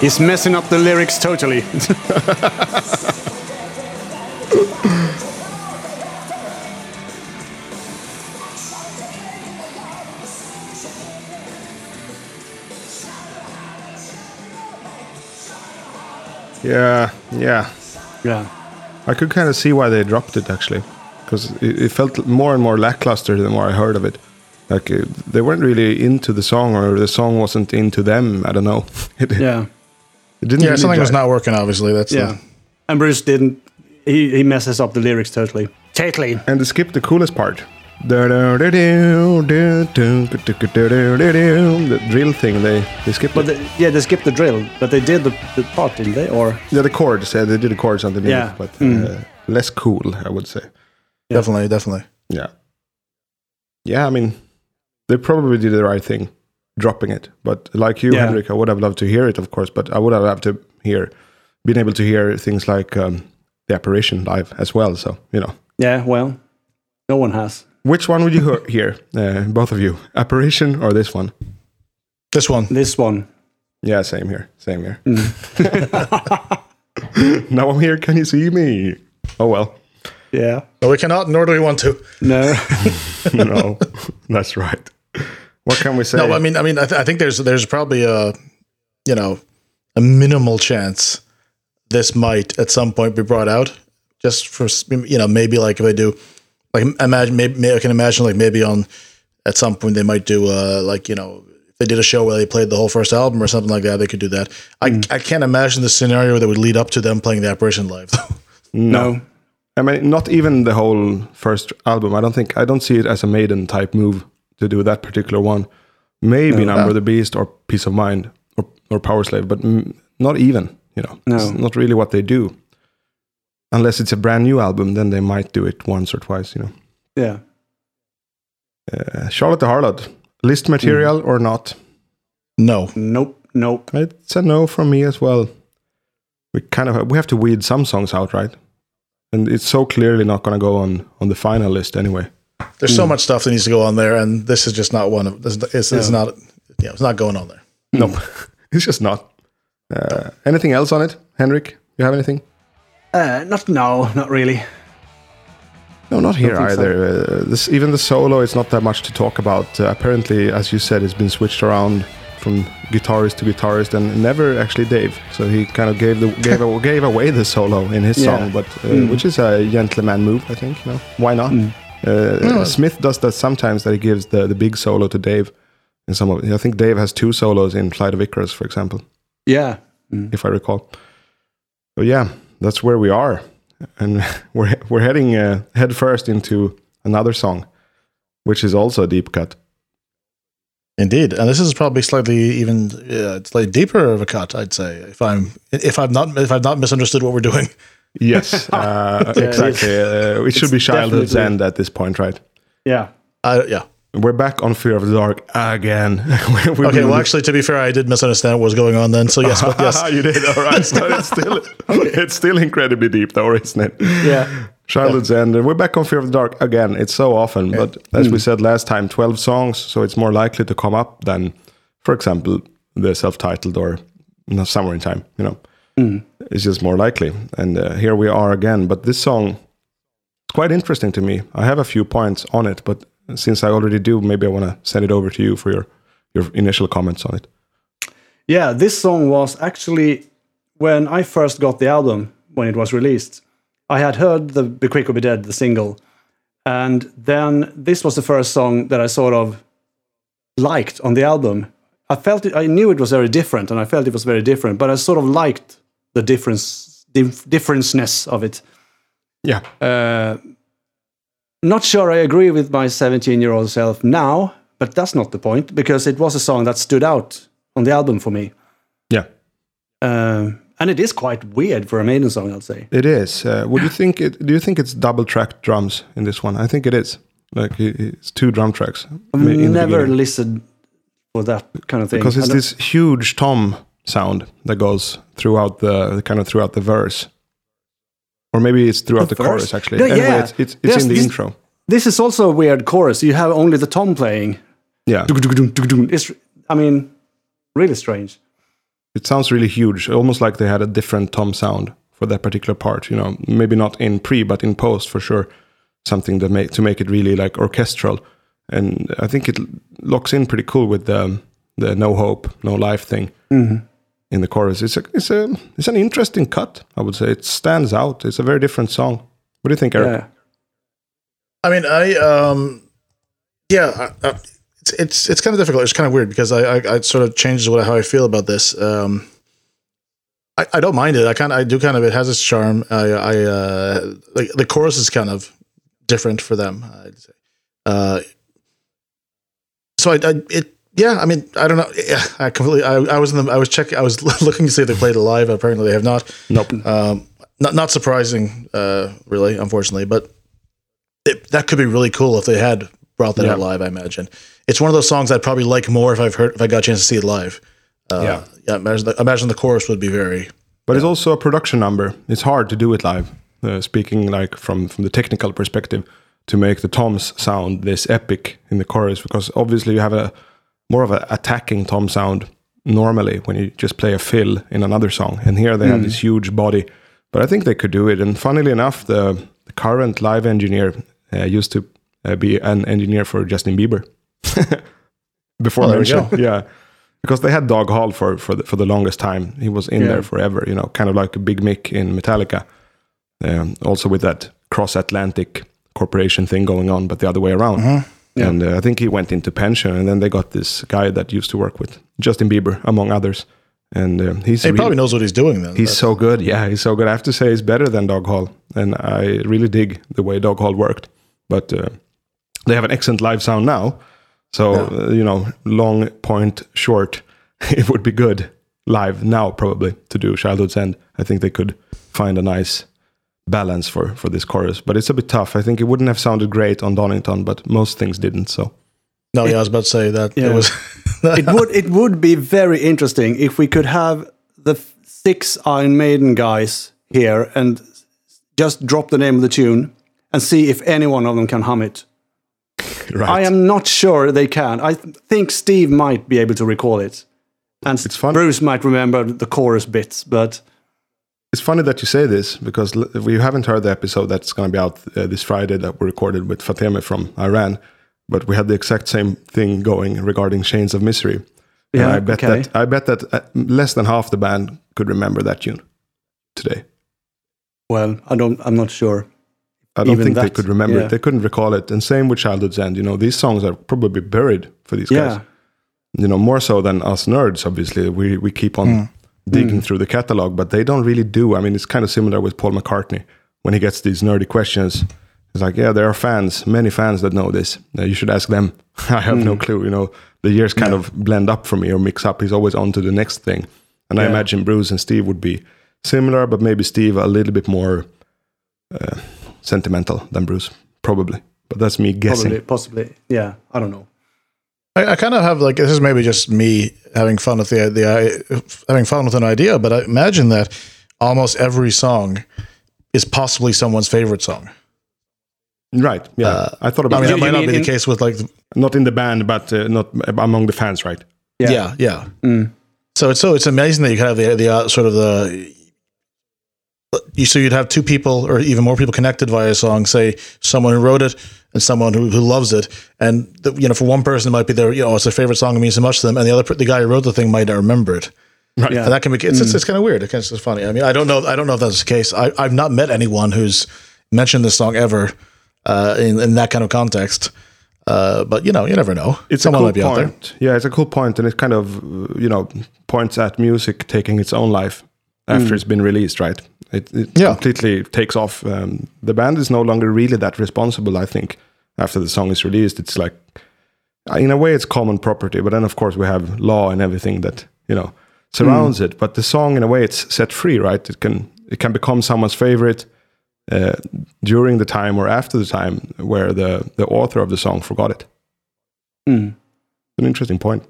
Speaker 4: He's messing up the lyrics totally.
Speaker 2: Yeah, yeah.
Speaker 4: yeah.
Speaker 2: I could kind of see why they dropped it actually, because it, it felt more and more lackluster the more I heard of it. Like uh, they weren't really into the song, or the song wasn't into them. I don't know.
Speaker 4: Yeah.
Speaker 2: It didn't.
Speaker 3: Yeah, something was not working. Obviously, that's
Speaker 4: Yeah. And Bruce didn't. He, he messes up the lyrics totally. Totally.
Speaker 2: And they skipped the coolest part. The drill thing, they they skipped
Speaker 4: But
Speaker 2: it.
Speaker 4: the, yeah, they skipped the drill, but they did the, the part, didn't they? Or
Speaker 2: yeah, the chords. Yeah, they did the chords underneath,
Speaker 4: Yeah.
Speaker 2: but uh, less cool, I would say.
Speaker 3: definitely, definitely.
Speaker 2: Yeah. Yeah, I mean, they probably did the right thing, dropping it. But like you,
Speaker 4: Yeah.
Speaker 2: Henrik, I would have loved to hear it, of course. But I would have loved to hear, been able to hear things like um, the apparition live as well. So you know,
Speaker 4: yeah, well, no one has.
Speaker 2: which one would you hear, uh, both of you, apparition or this one?
Speaker 3: This one.
Speaker 4: This one.
Speaker 2: Yeah, same here, same here. now I'm here. Can you see me? Oh well,
Speaker 4: Yeah.
Speaker 3: No, we cannot, nor do we want to.
Speaker 4: No.
Speaker 2: no, that's right. What can we say?
Speaker 3: No, I mean, I mean, I, th- I think there's there's probably a, you know, a minimal chance this might at some point be brought out, just for you know maybe like if they do, like imagine maybe, maybe I can imagine like maybe on at some point they might do uh like you know if they did a show where they played the whole first album or something like that they could do that. I I can't imagine the scenario that would lead up to them playing the apparition live though.
Speaker 4: no.
Speaker 2: I mean, not even the whole first album. I don't think I don't see it as a Maiden type move to do that particular one. Maybe Number of the Beast or Piece of Mind or or Power Slave, but mm, not even. You know,
Speaker 4: No.
Speaker 2: it's not really what they do. Unless it's a brand new album, then they might do it once or twice. You know,
Speaker 4: Yeah.
Speaker 2: uh, Charlotte the Harlot, list material or not?
Speaker 3: No.
Speaker 4: Nope. Nope.
Speaker 2: It's a no from me as well. We kind of we have to weed some songs out, right? And it's so clearly not going to go on on the final list anyway.
Speaker 3: There's so much stuff that needs to go on there, and this is just not one of. This, it's, it's not. Yeah, it's not going on there.
Speaker 2: Nope, it's just not. Uh, anything else on it, Henrik? You have anything?
Speaker 4: Uh, not no, not really.
Speaker 2: No, not here
Speaker 4: think so.
Speaker 2: either. Uh, this, even the solo, it's not that much to talk about. Uh, apparently, as you said, it's been switched around from guitarist to guitarist, and never actually Dave. So he kind of gave the gave, a, gave away the solo in his
Speaker 4: Yeah.
Speaker 2: song, but uh, which is a gentleman move, I think. You know, why not? Uh, Smith does that sometimes. That he gives the, the big solo to Dave. In some of, I think Dave has two solos in Flight of Icarus, for example,
Speaker 4: Yeah.
Speaker 2: if I recall. So yeah, that's where we are, and we're we're heading uh, head first into another song, which is also a deep cut.
Speaker 3: Indeed, and this is probably slightly even uh, slightly deeper of a cut, I'd say. If I'm if I'm not if I've not misunderstood what we're doing.
Speaker 2: Yes, uh, exactly. Uh, it should be childhood's end at this point, right?
Speaker 4: Yeah.
Speaker 3: I, yeah.
Speaker 2: We're back on Fear of the Dark again.
Speaker 3: Okay.
Speaker 2: been-
Speaker 3: Well, actually, to be fair, I did misunderstand what was going on then. So yes, but yes.
Speaker 2: you did all right. So it's still it's still incredibly deep, though, isn't it?
Speaker 4: Yeah.
Speaker 2: Childhood's End. And we're back on Fear of the Dark again. It's so often, but as we said last time, 12 songs, so it's more likely to come up than, for example, the self titled or you know, Somewhere in Time. You know, it's just more likely. And uh, here we are again. But this song is quite interesting to me. I have a few points on it, but since I already do, maybe I want to send it over to you for your, your initial comments on it.
Speaker 4: Yeah, this song was actually when I first got the album when it was released. I had heard the "Be Quick or Be Dead" the single, and then this was the first song that I sort of liked on the album. I felt it. I knew it was very different, and I felt it was very different. But I sort of liked the difference, dif- differenceness of it.
Speaker 2: Yeah.
Speaker 4: Uh, not sure I agree with my 17 year old self now, but that's not the point because it was a song that stood out on the album for me.
Speaker 2: Yeah.
Speaker 4: Um, and it is quite weird for a Maiden song, I'd say.
Speaker 2: It is. Uh, would you think it? Do you think it's double tracked drums in this one? I think it is. Like it's two drum tracks.
Speaker 4: I've never listened for that kind of thing.
Speaker 2: because it's this huge tom sound that goes throughout the kind of throughout the verse, or maybe it's throughout the,
Speaker 4: The
Speaker 2: chorus actually.
Speaker 4: Yeah,
Speaker 2: anyway,
Speaker 4: yeah.
Speaker 2: it's it's, it's in the
Speaker 4: this-
Speaker 2: intro.
Speaker 4: This is also a weird chorus. You have only the tom playing.
Speaker 2: Yeah,
Speaker 4: It's, I mean, really strange.
Speaker 2: it sounds really huge, almost like they had a different tom sound for that particular part. You know, maybe not in pre, but in post for sure. Something that make to make it really like orchestral, and I think it locks in pretty cool with the the no hope, no life thing. Mm-hmm. In the chorus. It's a, it's a it's an interesting cut. I would say it stands out. It's a very different song. What do you think, Eric?
Speaker 4: Yeah.
Speaker 3: I mean, I um, yeah, it's it's it's kind of difficult. It's kind of weird because I I, I sort of changes what how I feel about this. Um, I, I don't mind it. I kind I do kind of it has its charm. I I uh, like the chorus is kind of different for them. I'd say. Uh, so I, I it yeah. I mean I don't know. Yeah, I completely. I, I was in the I was checking. I was looking to see if they played it live. Apparently they have not.
Speaker 2: Nope.
Speaker 3: Um, not not surprising, uh, really, unfortunately, but it, that could be really cool if they had brought that out live. I imagine it's one of those songs I'd probably like more if I've heard if I got a chance to see it live. Uh,
Speaker 2: Yeah.
Speaker 3: yeah. Imagine the, imagine the chorus would be very.
Speaker 2: But it's also a production number. It's hard to do it live. Uh, speaking like from from the technical perspective, to make the toms sound this epic in the chorus, because obviously you have a more of a attacking tom sound normally when you just play a fill in another song, and here they have this huge body. But I think they could do it. And funnily enough, the, the current live engineer uh, used to uh, be an engineer for Justin Bieber. Before
Speaker 3: Oh, there we
Speaker 2: mentioned,
Speaker 3: go.
Speaker 2: yeah, because they had Doug Hall for for the, for the longest time. He was in
Speaker 4: Yeah.
Speaker 2: there forever, you know, kind of like a Big Mick in Metallica. Um, also with that cross Atlantic corporation thing going on, but the other way around.
Speaker 3: Mm-hmm.
Speaker 2: And uh, I think he went into pension, and then they got this guy that used to work with Justin Bieber, among others. And uh, he's
Speaker 3: He
Speaker 2: really-
Speaker 3: probably knows what he's doing then.
Speaker 2: He's so good. Yeah, he's so good. I have to say, he's better than Doug Hall, and I really dig the way Doug Hall worked. But uh, they have an excellent live sound now, so uh, you know, long point short, it would be good live now probably to do Childhood's End. I think they could find a nice balance for for this chorus, but it's a bit tough. I think it wouldn't have sounded great on Donington, but most things didn't. So
Speaker 3: No, yeah, I was about to say that
Speaker 4: Yeah.
Speaker 3: it was.
Speaker 4: it would it would be very interesting if we could have the six Iron Maiden guys here and just drop the name of the tune and see if any one of them can hum it.
Speaker 2: right,
Speaker 4: I am not sure they can. I th- think Steve might be able to recall it, and
Speaker 2: It's fun.
Speaker 4: Bruce might remember the chorus bits. But
Speaker 2: It's funny that you say this because we haven't heard the episode that's going to be out uh, this Friday that we recorded with Fateme from Iran, but we had the exact same thing going regarding Chains of Misery. And
Speaker 4: Yeah,
Speaker 2: I bet
Speaker 4: okay.
Speaker 2: that I bet that uh, less than half the band could remember that tune today.
Speaker 4: well, I don't. I'm not sure.
Speaker 2: I don't
Speaker 4: Even
Speaker 2: think they could remember
Speaker 4: yeah.
Speaker 2: it. They couldn't recall it. And same with Childhood's End. You know, these songs are probably buried for these
Speaker 4: Yeah.
Speaker 2: guys. You know, more so than us nerds. Obviously, we we keep on digging through the catalog, but they don't really do. I mean, it's kind of similar with Paul McCartney when he gets these nerdy questions. It's like, yeah, there are fans, many fans that know this. Uh, you should ask them. I have no clue. You know, the years kind of blend up for me or mix up. He's always on to the next thing. And I imagine Bruce and Steve would be similar, but maybe Steve a little bit more uh, sentimental than Bruce, probably. But that's me guessing.
Speaker 4: Probably, possibly. Yeah, I don't know.
Speaker 3: I, I kind of have like this is maybe just me having fun with the the having fun with an idea, but I imagine that almost every song is possibly someone's favorite song.
Speaker 2: Right? Yeah, I thought
Speaker 3: I
Speaker 2: about
Speaker 3: mean,
Speaker 2: that.
Speaker 3: that might not
Speaker 4: mean
Speaker 3: be the case with like
Speaker 2: Not in the band, but uh, not among the fans, right?
Speaker 3: yeah, yeah. So it's so it's amazing that you can have the the uh, sort of the you so you'd have two people or even more people connected via a song, say someone who wrote it and someone who, who loves it, and the, you know for one person it might be their you know it's their favorite song it means so much to them, and the other the guy who wrote the thing might not remember it.
Speaker 2: Right.
Speaker 4: Yeah.
Speaker 3: And that can be it's, it's, it's kind of weird. It's, kind of- it's funny. I mean, I don't know. I don't know if that's the case. I, I've not met anyone who's mentioned this song ever uh, in in that kind of context. Uh, but you know, you never know.
Speaker 2: It's
Speaker 3: Someone
Speaker 2: a
Speaker 3: might be
Speaker 2: cool
Speaker 3: out there.
Speaker 2: point. Yeah, it's a cool point, and it kind of uh, you know points at music taking its own life after it's been released. Right? It, it
Speaker 3: Yeah.
Speaker 2: completely takes off. Um, the band is no longer really that responsible. I think after the song is released, it's like in a way it's common property, but then of course we have law and everything that you know surrounds it. But the song, in a way, it's set free. Right? It can it can become someone's favorite. Uh, during the time or after the time where the, the author of the song forgot it.
Speaker 4: Mm.
Speaker 2: An interesting point.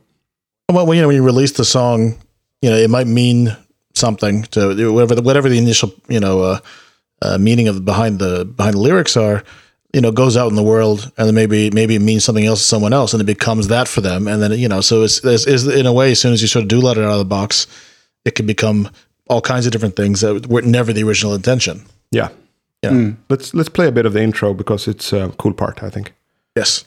Speaker 3: Well, you know, when you release the song, you know, it might mean something to whatever the, whatever the initial you know uh, uh, meaning of behind the behind the lyrics are. You know, goes out in the world, and then maybe maybe it means something else to someone else, and it becomes that for them. And then you know, so it's, it's, it's in a way, as soon as you sort of do let it out of the box, it can become all kinds of different things that were never the original intention.
Speaker 2: Yeah.
Speaker 3: Yeah.
Speaker 2: Let's let's play a bit of the intro because it's a cool part, I think.
Speaker 3: Yes.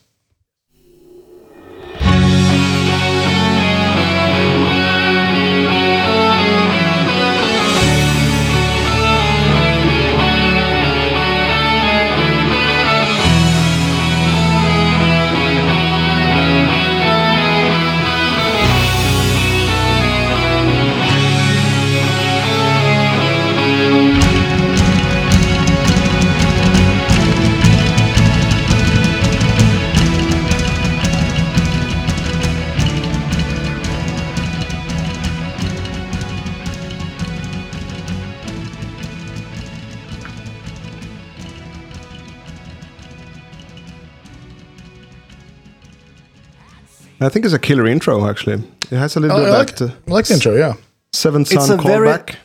Speaker 2: I think it's a killer intro, actually. It has a little
Speaker 3: Oh,
Speaker 2: bit
Speaker 3: I
Speaker 2: of
Speaker 3: like,
Speaker 2: that uh,
Speaker 3: I like the intro. Yeah.
Speaker 2: Seventh
Speaker 4: It's
Speaker 2: Son
Speaker 4: very-
Speaker 2: callback.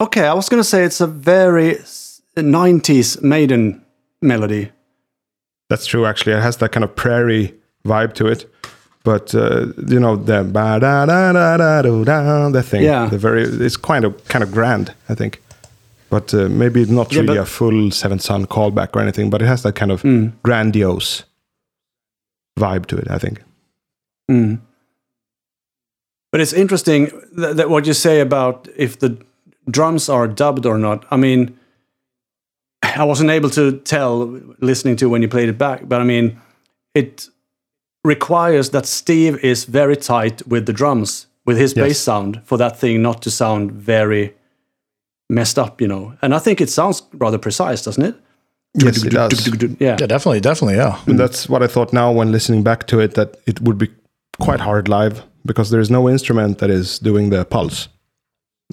Speaker 4: Okay, I was gonna say it's a very 90s Maiden melody.
Speaker 2: That's true, actually. It has that kind of prairie vibe to it. But uh, you know the ba da da da da do da that thing.
Speaker 4: Yeah.
Speaker 2: The very it's kind of kind of grand, I think. But uh, maybe not
Speaker 4: Yeah,
Speaker 2: really a full Seventh Son callback or anything. But it has that kind of
Speaker 4: Mm.
Speaker 2: grandiose vibe to it. I think.
Speaker 4: Mm. But it's interesting that, that what you say about if the drums are dubbed or not. I mean, I wasn't able to tell listening to when you played it back, but I mean, it requires that Steve is very tight with the drums, with his bass sound, for that thing not to sound very messed up, you know. And I think it sounds rather precise, doesn't it?
Speaker 2: Yes, it does.
Speaker 4: Yeah.
Speaker 3: Yeah. Definitely. Definitely. Yeah.
Speaker 2: And that's what I thought now when listening back to it that it would be quite hard live because there is no instrument that is doing the pulse.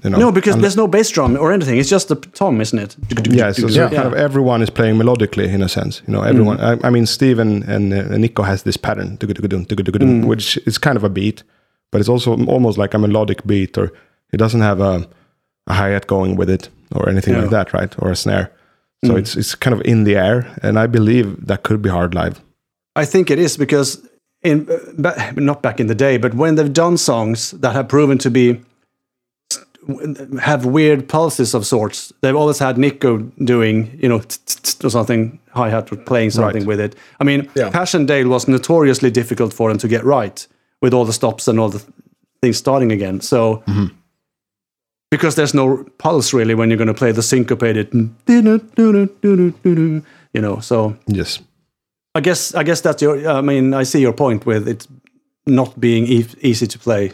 Speaker 2: You know,
Speaker 4: No, because there's no bass drum or anything. It's just the tom, isn't it?
Speaker 2: yeah, so, so
Speaker 3: Yeah.
Speaker 2: kind of everyone is playing melodically in a sense. You know, everyone. Mm-hmm. I, I mean, Steve and, and uh, Nicko has this pattern, dugga-dugga-dum, mm. which is kind of a beat, but it's also almost like a melodic beat, or it doesn't have a, a hi hat going with it or anything like that, right? Or a snare. So mm. it's it's kind of in the air, and I believe that could be hard live.
Speaker 4: I think it is because in uh, ba- not back in the day, but when they've done songs that have proven to be have weird pulses of sorts, they've always had Nicko doing you know or something hi hat or playing something with it. I mean, Dale was notoriously difficult for them to get right with all the stops and all the things starting again. So. Because there's no pulse really when you're going to play the syncopated, you know. So
Speaker 2: Yes.
Speaker 4: I guess I guess that's your. I mean, I see your point with it not being e- easy to play.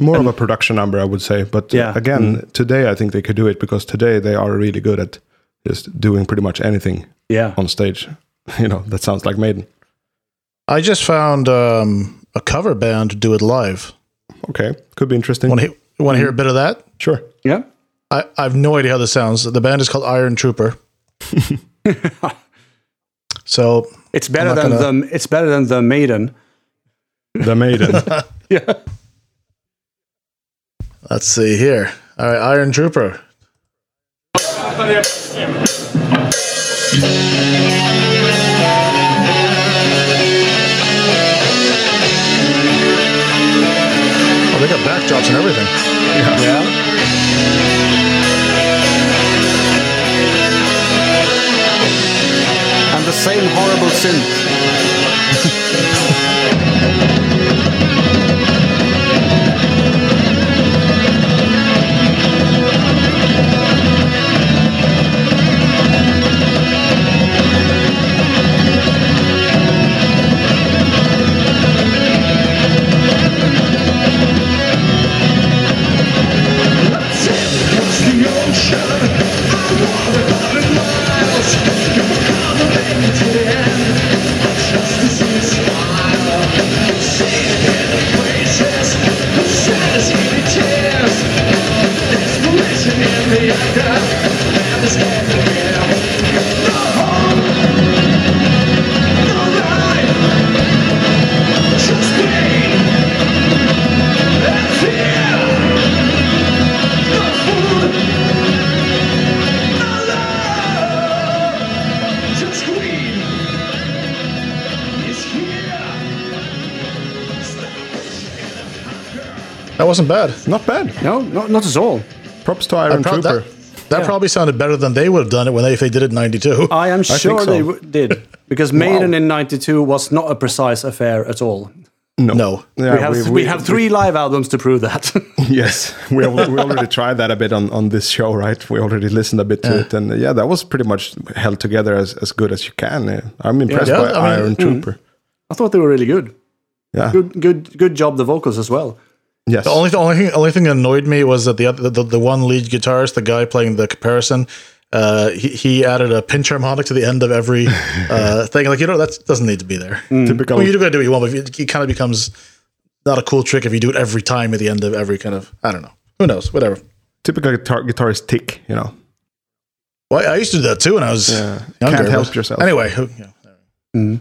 Speaker 2: More of a production number, I would say. But uh,
Speaker 4: Yeah. Mm.
Speaker 2: again, today I think they could do it because today they are really good at just doing pretty much anything
Speaker 4: Yeah,
Speaker 2: on stage. You know, that sounds like Maiden.
Speaker 3: I just found um, a cover band to do it live.
Speaker 2: Okay, could be interesting.
Speaker 3: Want to want to hear a bit of that?
Speaker 2: Sure.
Speaker 4: yeah.
Speaker 3: I, I have no idea how this sounds. The band is called Iron Trooper. so
Speaker 4: It's better than
Speaker 3: gonna-
Speaker 4: the. It's better than the Maiden.
Speaker 2: The Maiden.
Speaker 4: Yeah.
Speaker 3: let's see here. All right, Iron Trooper. Oh, they got backdrops and everything.
Speaker 4: Yeah. And same horrible synth.
Speaker 3: wasn't bad.
Speaker 2: Not bad.
Speaker 4: No, not not at all.
Speaker 2: Props to Iron
Speaker 3: Pro-
Speaker 2: Trooper.
Speaker 3: that that probably sounded better than they would have done it when they if they did it in '92.
Speaker 4: I am
Speaker 2: think
Speaker 4: sure
Speaker 2: so.
Speaker 4: they w- did because Maiden in '92 was not a precise affair at all.
Speaker 2: no.
Speaker 3: No.
Speaker 2: Yeah,
Speaker 4: we have we, have three live albums to prove that.
Speaker 2: Yes, we, we already tried that a bit on, on this show, right? We already listened a bit to it, and yeah, that was pretty much held together as, as good as you can. I'm impressed
Speaker 3: Yeah,
Speaker 2: by
Speaker 3: I mean,
Speaker 2: Iron mm. Trooper.
Speaker 4: I thought they were really good.
Speaker 2: Yeah,
Speaker 4: Good, good, good job. The vocals as well.
Speaker 2: Yes,
Speaker 3: The only the only thing only thing that annoyed me was that the other the, the one lead guitarist, the guy playing the comparison, uh, he, he added a pinch harmonic to the end of every uh, thing. Like you know that doesn't need to be there.
Speaker 2: typical.
Speaker 3: I mean, you're gonna do what you want, but it, it kind of becomes not a cool trick if you do it every time at the end of every kind of I don't know. Who knows? Whatever.
Speaker 2: typical guitar, guitarist tick, you know.
Speaker 3: Well, I used to do that too when I was
Speaker 2: Yeah.
Speaker 3: younger.
Speaker 2: Can't help yourself.
Speaker 3: Anyway, who, yeah.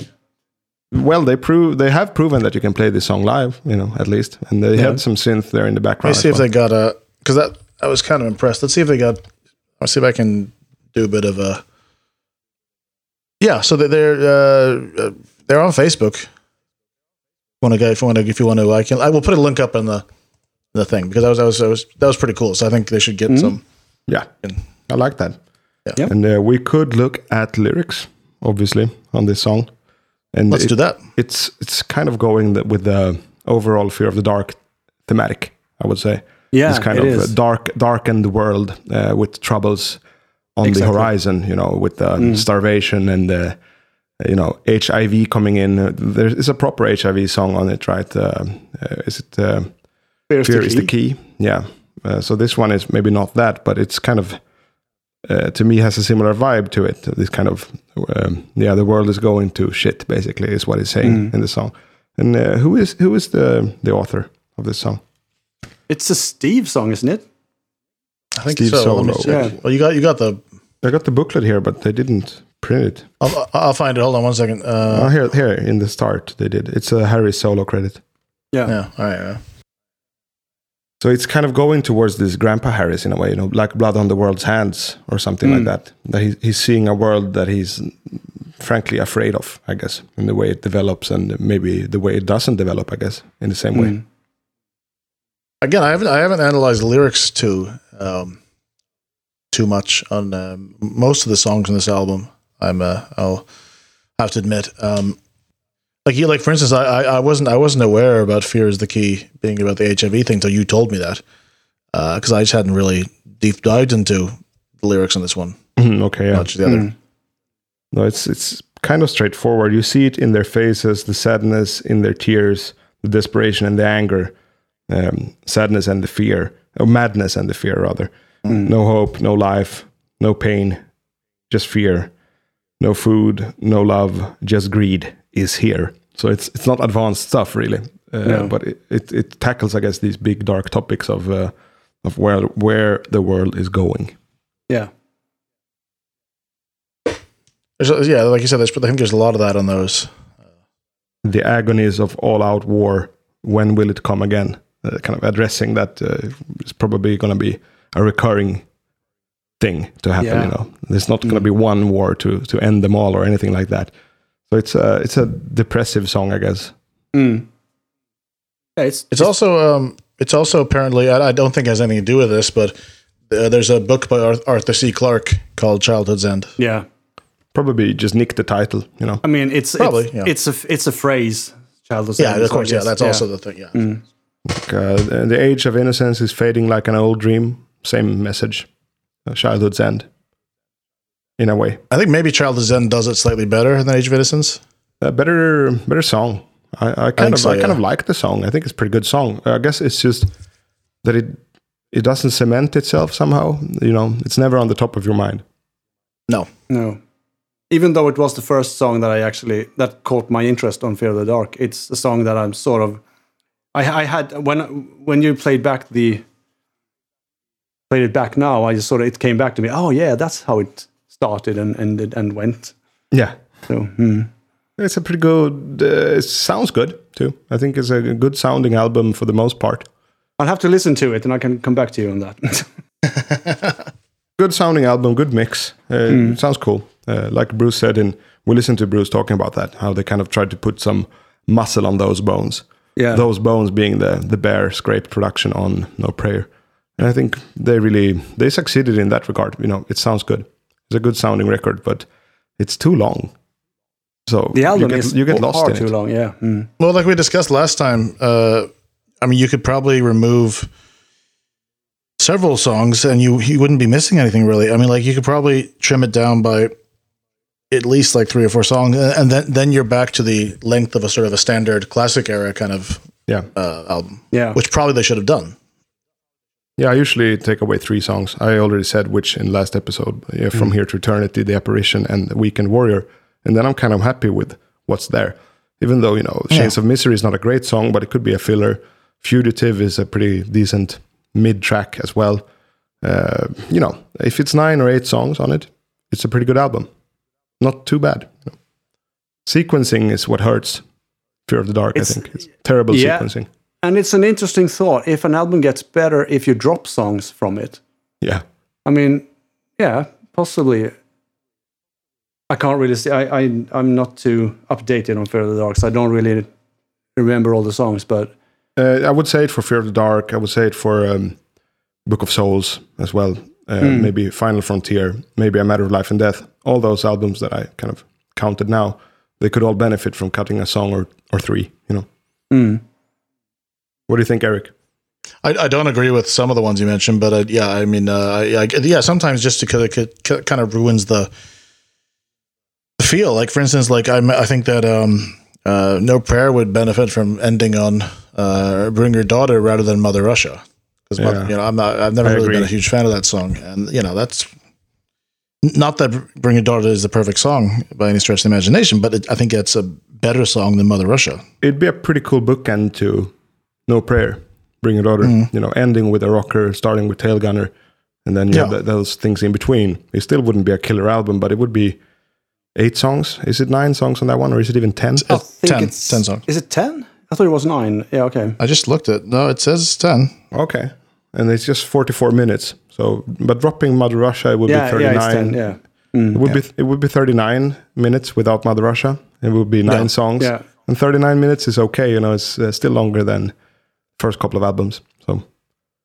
Speaker 2: Well, they prove they have proven that you can play this song live, you know, at least, and they had some synth there in the background.
Speaker 3: let me
Speaker 2: background.
Speaker 3: see
Speaker 2: as
Speaker 3: if
Speaker 2: well.
Speaker 3: they got a because that I was kind of impressed. Let's see if they got. Let's see if I can do a bit of a. Yeah, so they- they're uh, uh, they're on Facebook. Want to go if you want to if you want to I can I will put a link up in the the thing because I was I was, I was that was pretty cool. So I think they should get some.
Speaker 2: Yeah, I like that.
Speaker 3: Yeah.
Speaker 4: Yep.
Speaker 2: And uh, we could look at lyrics, obviously, on this song. And
Speaker 3: Let's
Speaker 2: it-
Speaker 3: do that.
Speaker 2: It's it's kind of going with the overall fear of the dark thematic. I would say.
Speaker 4: Yeah,
Speaker 2: this kind of
Speaker 4: is.
Speaker 2: dark, darkened world uh, with troubles on
Speaker 4: Exactly. Mm.
Speaker 2: the horizon. You know, with um, starvation and uh, you know HIV coming in. Uh, there is a proper HIV song on it, right? Uh, uh, is it? Uh,
Speaker 4: Fear
Speaker 2: fear is the key. Yeah. Uh, so this one is maybe not that, but it's kind of uh, to me has a similar vibe to it. This kind of um, yeah, the world is going to shit. Basically, is what he's saying in the song. And uh, who is who is the the author of this song?
Speaker 4: It's a Steve song, isn't it?
Speaker 3: I think
Speaker 2: Steve
Speaker 3: so. Let me
Speaker 2: Solo.
Speaker 4: Yeah.
Speaker 3: Well, you got you got the.
Speaker 2: I got the booklet here, but they didn't print it.
Speaker 3: I'll, I'll find it. Hold on one second. Uh,
Speaker 2: oh, here, here in the start they did. It's a Harry solo credit.
Speaker 4: Yeah.
Speaker 3: yeah. All right. Yeah.
Speaker 2: So it's kind of going towards this Grandpa Harris in a way, you know, like blood on the world's hands or something like that. That he, he's seeing a world that he's frankly afraid of, I guess, in the way it develops and maybe the way it doesn't develop, I guess, in the same way.
Speaker 3: Again, I haven't I haven't analyzed the lyrics too um, too much on um, most of the songs on this album. I'm uh, I'll have to admit. Um, like you, like for instance, I, I I wasn't I wasn't aware about "Fear Is the Key" being about the HIV thing until you told me that, because I just hadn't really deep dived into the lyrics on this one
Speaker 2: Mhm, okay, yeah.
Speaker 3: much the other.
Speaker 2: No, it's it's kind of straightforward. You see it in their faces, the sadness in their tears, the desperation and the anger, um, sadness and the fear, or madness and the fear rather. No hope, no life, no pain, just fear. No food, no love, just greed is here. So it's it's not advanced stuff really, uh,
Speaker 4: No.
Speaker 2: but it, it it tackles I guess these big dark topics of uh, of where where the world is going.
Speaker 4: Yeah.
Speaker 3: There's, yeah, like you said, there's, I think there's a lot of that on those.
Speaker 2: the agonies of all-out war. When will it come again? Uh, kind of addressing that uh, is probably going to be a recurring thing to happen.
Speaker 4: Yeah.
Speaker 2: You know, there's not going to be one war to to end them all or anything like that. So it's a it's a depressive song, I guess.
Speaker 4: Mm. Yeah, it's
Speaker 3: It's also um, it's also apparently I, I don't think it has anything to do with this, but uh, there's a book by Ar- Arthur C. Clarke called Childhood's End.
Speaker 4: yeah.
Speaker 2: Probably just nick the title. You know,
Speaker 4: I mean, it's
Speaker 3: Probably,
Speaker 4: it's,
Speaker 3: yeah.
Speaker 4: it's a it's a phrase. Childhood
Speaker 3: Yeah,
Speaker 4: song,
Speaker 3: of course. Yeah,
Speaker 4: guess-
Speaker 3: that's also the thing. Yeah,
Speaker 2: Like, uh, the the age of innocence is fading like an old dream. Same message. Uh, childhood's end. In a way.
Speaker 3: I think maybe Childhood's End does it slightly better than Age of Innocence.
Speaker 2: a better better song. I, I kind
Speaker 3: think
Speaker 2: of
Speaker 3: so,
Speaker 2: I kind of like the song. I think it's a pretty good song. I guess it's just that it it doesn't cement itself somehow. You know, it's never on the top of your mind.
Speaker 3: No,
Speaker 4: No. Even though it was the first song that I actually that caught my interest on Fear of the Dark, it's a song that I'm sort of I, I had when when you played back the played it back now, I just sort of it came back to me. Oh yeah, that's how it started and ended and went.
Speaker 2: Yeah,
Speaker 4: So hmm.
Speaker 2: it's a pretty good. Uh, it sounds good too. I think it's a good sounding album for the most part.
Speaker 4: I'll have to listen to it and I can come back to you on that.
Speaker 2: Good sounding album, good mix. Uh, It sounds cool. Uh, like Bruce said, in we listened to Bruce talking about that, how they kind of tried to put some muscle on those bones.
Speaker 4: yeah.
Speaker 2: those bones being the the bare scraped production on No Prayer. And I think they really they succeeded in that regard. You know, it sounds good. It's a good sounding record, but it's too long. So
Speaker 4: the album
Speaker 2: you get,
Speaker 4: is
Speaker 2: you get lost
Speaker 4: far
Speaker 2: in
Speaker 4: too
Speaker 2: it.
Speaker 4: long. Yeah. Mm.
Speaker 3: well, like we discussed last time. Uh, I mean, you could probably remove several songs, and you you wouldn't be missing anything really. I mean, like you could probably trim it down by at least like three or four songs, and and then then you're back to the length of a sort of a standard classic era kind of
Speaker 2: Yeah,
Speaker 3: uh, album,
Speaker 4: Yeah.
Speaker 3: which probably they should have done.
Speaker 2: Yeah. I usually take away three songs. I already said which in last episode. Yeah, from
Speaker 4: Mm.
Speaker 2: here to eternity, the apparition, and the weekend warrior. And then I'm kind of happy with what's there. Even though you know, Chains of Misery is not a great song, but it could be a filler. Fugitive is a pretty decent mid track as well. Uh, you know, if it's nine or eight songs on it, it's a pretty good album. Not too bad. Sequencing is what hurts. Fear of the Dark,
Speaker 4: It's-
Speaker 2: I think. It's terrible
Speaker 4: yeah.
Speaker 2: sequencing.
Speaker 4: And it's an interesting thought. If an album gets better if you drop songs from it,
Speaker 2: Yeah.
Speaker 4: I mean, yeah, possibly. I can't really see. I, I I'm not too updated on Fear of the Dark, so I don't really remember all the songs. But
Speaker 2: Uh, I would say it for Fear of the Dark. I would say it for um, Book of Souls as well. Uh,
Speaker 4: Hmm.
Speaker 2: Maybe Final Frontier. Maybe A Matter of Life and Death. All those albums that I kind of counted now, they could all benefit from cutting a song or, or three. You know.
Speaker 4: mm,
Speaker 2: What do you think, Eric?
Speaker 3: I, I don't agree with some of the ones you mentioned, but uh, yeah, I mean, uh, I, I, yeah, sometimes just because it kind of ruins the the feel. Like for instance, like I, I think that um, uh, No Prayer would benefit from ending on uh, Bring Your Daughter rather than Mother Russia, because
Speaker 2: Yeah.
Speaker 3: you know I'm not I've never
Speaker 2: I
Speaker 3: really been a huge fan of that song, and you know that's Not that Bring Your Daughter is the perfect song by any stretch of the imagination, but it, I think it's a better song than Mother Russia.
Speaker 2: It'd be a pretty cool bookend to No Prayer, Bring Your Daughter.
Speaker 3: Mm-hmm.
Speaker 2: You know, ending with a rocker, starting with Tailgunner, and then you have
Speaker 3: Yeah.
Speaker 2: th- those things in between. It still wouldn't be a killer album, but it would be eight songs. Is it nine songs on that one, or is it even ten?
Speaker 4: I think
Speaker 3: 10
Speaker 4: it's
Speaker 3: 10 songs.
Speaker 4: Is it ten? I thought it was nine. Yeah, okay.
Speaker 3: I just looked at no, it says ten.
Speaker 2: Okay, and it's just forty-four minutes. So, but dropping Mother Russia, it would
Speaker 4: Yeah,
Speaker 2: be
Speaker 4: yeah,
Speaker 2: thirty-nine.
Speaker 4: it's ten. Yeah.
Speaker 2: It would be it would be 39 minutes without Mother Russia. It would be nine
Speaker 3: Yeah.
Speaker 2: songs.
Speaker 4: Yeah.
Speaker 2: And 39 minutes is okay, you know, it's uh, still longer than first couple of albums. So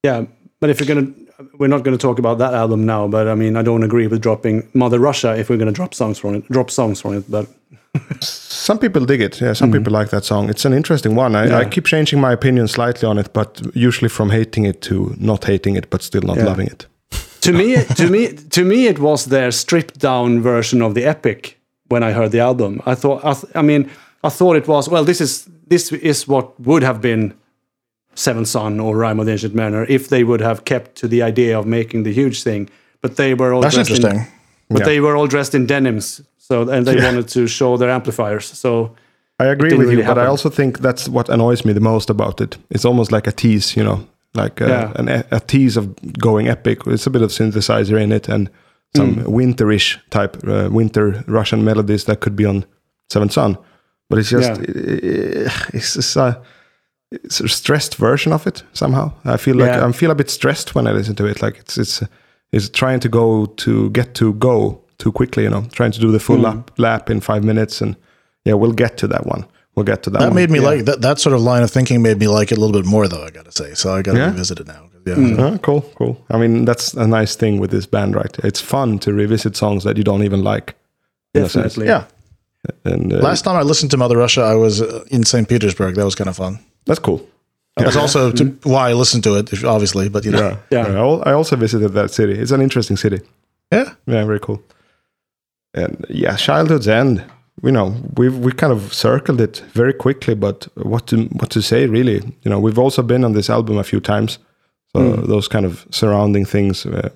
Speaker 4: Yeah, but if you're gonna, we're not gonna talk about that album now. But I mean, I don't agree with dropping Mother Russia if we're gonna drop songs from it. Drop songs from it, but
Speaker 2: some people dig it. Yeah, some people like that song. It's an interesting one. I, I
Speaker 4: Mm-hmm.
Speaker 2: Keep changing my opinion slightly on it, but usually from hating it to not hating it, but still not
Speaker 4: Yeah.
Speaker 2: loving it.
Speaker 4: to me, to me, to me, it was their stripped down version of the epic when I heard the album. I thought, I, th- I mean, I thought it was well. This is this is what would have been Seventh Son or Rime of the Ancient Mariner if they would have kept to the idea of making the huge thing. But they were all
Speaker 3: That's
Speaker 4: dressed
Speaker 3: interesting.
Speaker 4: In, but
Speaker 2: Yeah.
Speaker 4: they were all dressed in denims, so and they wanted to show their amplifiers. So
Speaker 2: I agree
Speaker 4: didn't
Speaker 2: with you,
Speaker 4: really
Speaker 2: but I also think that's what annoys me the most about it. It's almost like a tease, you know, like a,
Speaker 4: Yeah.
Speaker 2: an, e, a tease of going epic. It's a bit of synthesizer in it and some
Speaker 4: Mm.
Speaker 2: winterish type uh, winter Russian melodies that could be on Seventh Son. But it's just it's just a, it's a stressed version of it somehow. I feel like
Speaker 4: Yeah.
Speaker 2: I feel a bit stressed when I listen to it. Like it's it's it's trying to go to get to go too quickly. You know, trying to do the
Speaker 4: Mm.
Speaker 2: full lap lap in five minutes and yeah, we'll get to that one. We'll get to that.
Speaker 3: That
Speaker 2: one.
Speaker 3: made me like that. That sort of line of thinking made me like it a little bit more, though. I got to say, so I got to
Speaker 2: Yeah?
Speaker 3: revisit it now. Yeah,
Speaker 2: Ah, cool, cool. I mean, that's a nice thing with this band, right? It's fun to revisit songs that you don't even like. in
Speaker 4: definitely,
Speaker 3: yeah.
Speaker 2: And uh,
Speaker 3: Last time I listened to Mother Russia, I was uh, in St. Petersburg. That was kind of fun.
Speaker 2: That's cool.
Speaker 3: That's also to, why I listened to it, obviously. But you know,
Speaker 2: Yeah,
Speaker 4: Yeah.
Speaker 2: I I also visited that city. It's an interesting city.
Speaker 3: yeah.
Speaker 2: Yeah, very cool. And yeah, childhood's end. You know, we've we kind of circled it very quickly, but what to what to say really? You know, we've also been on this album a few times, so those kind of surrounding things uh,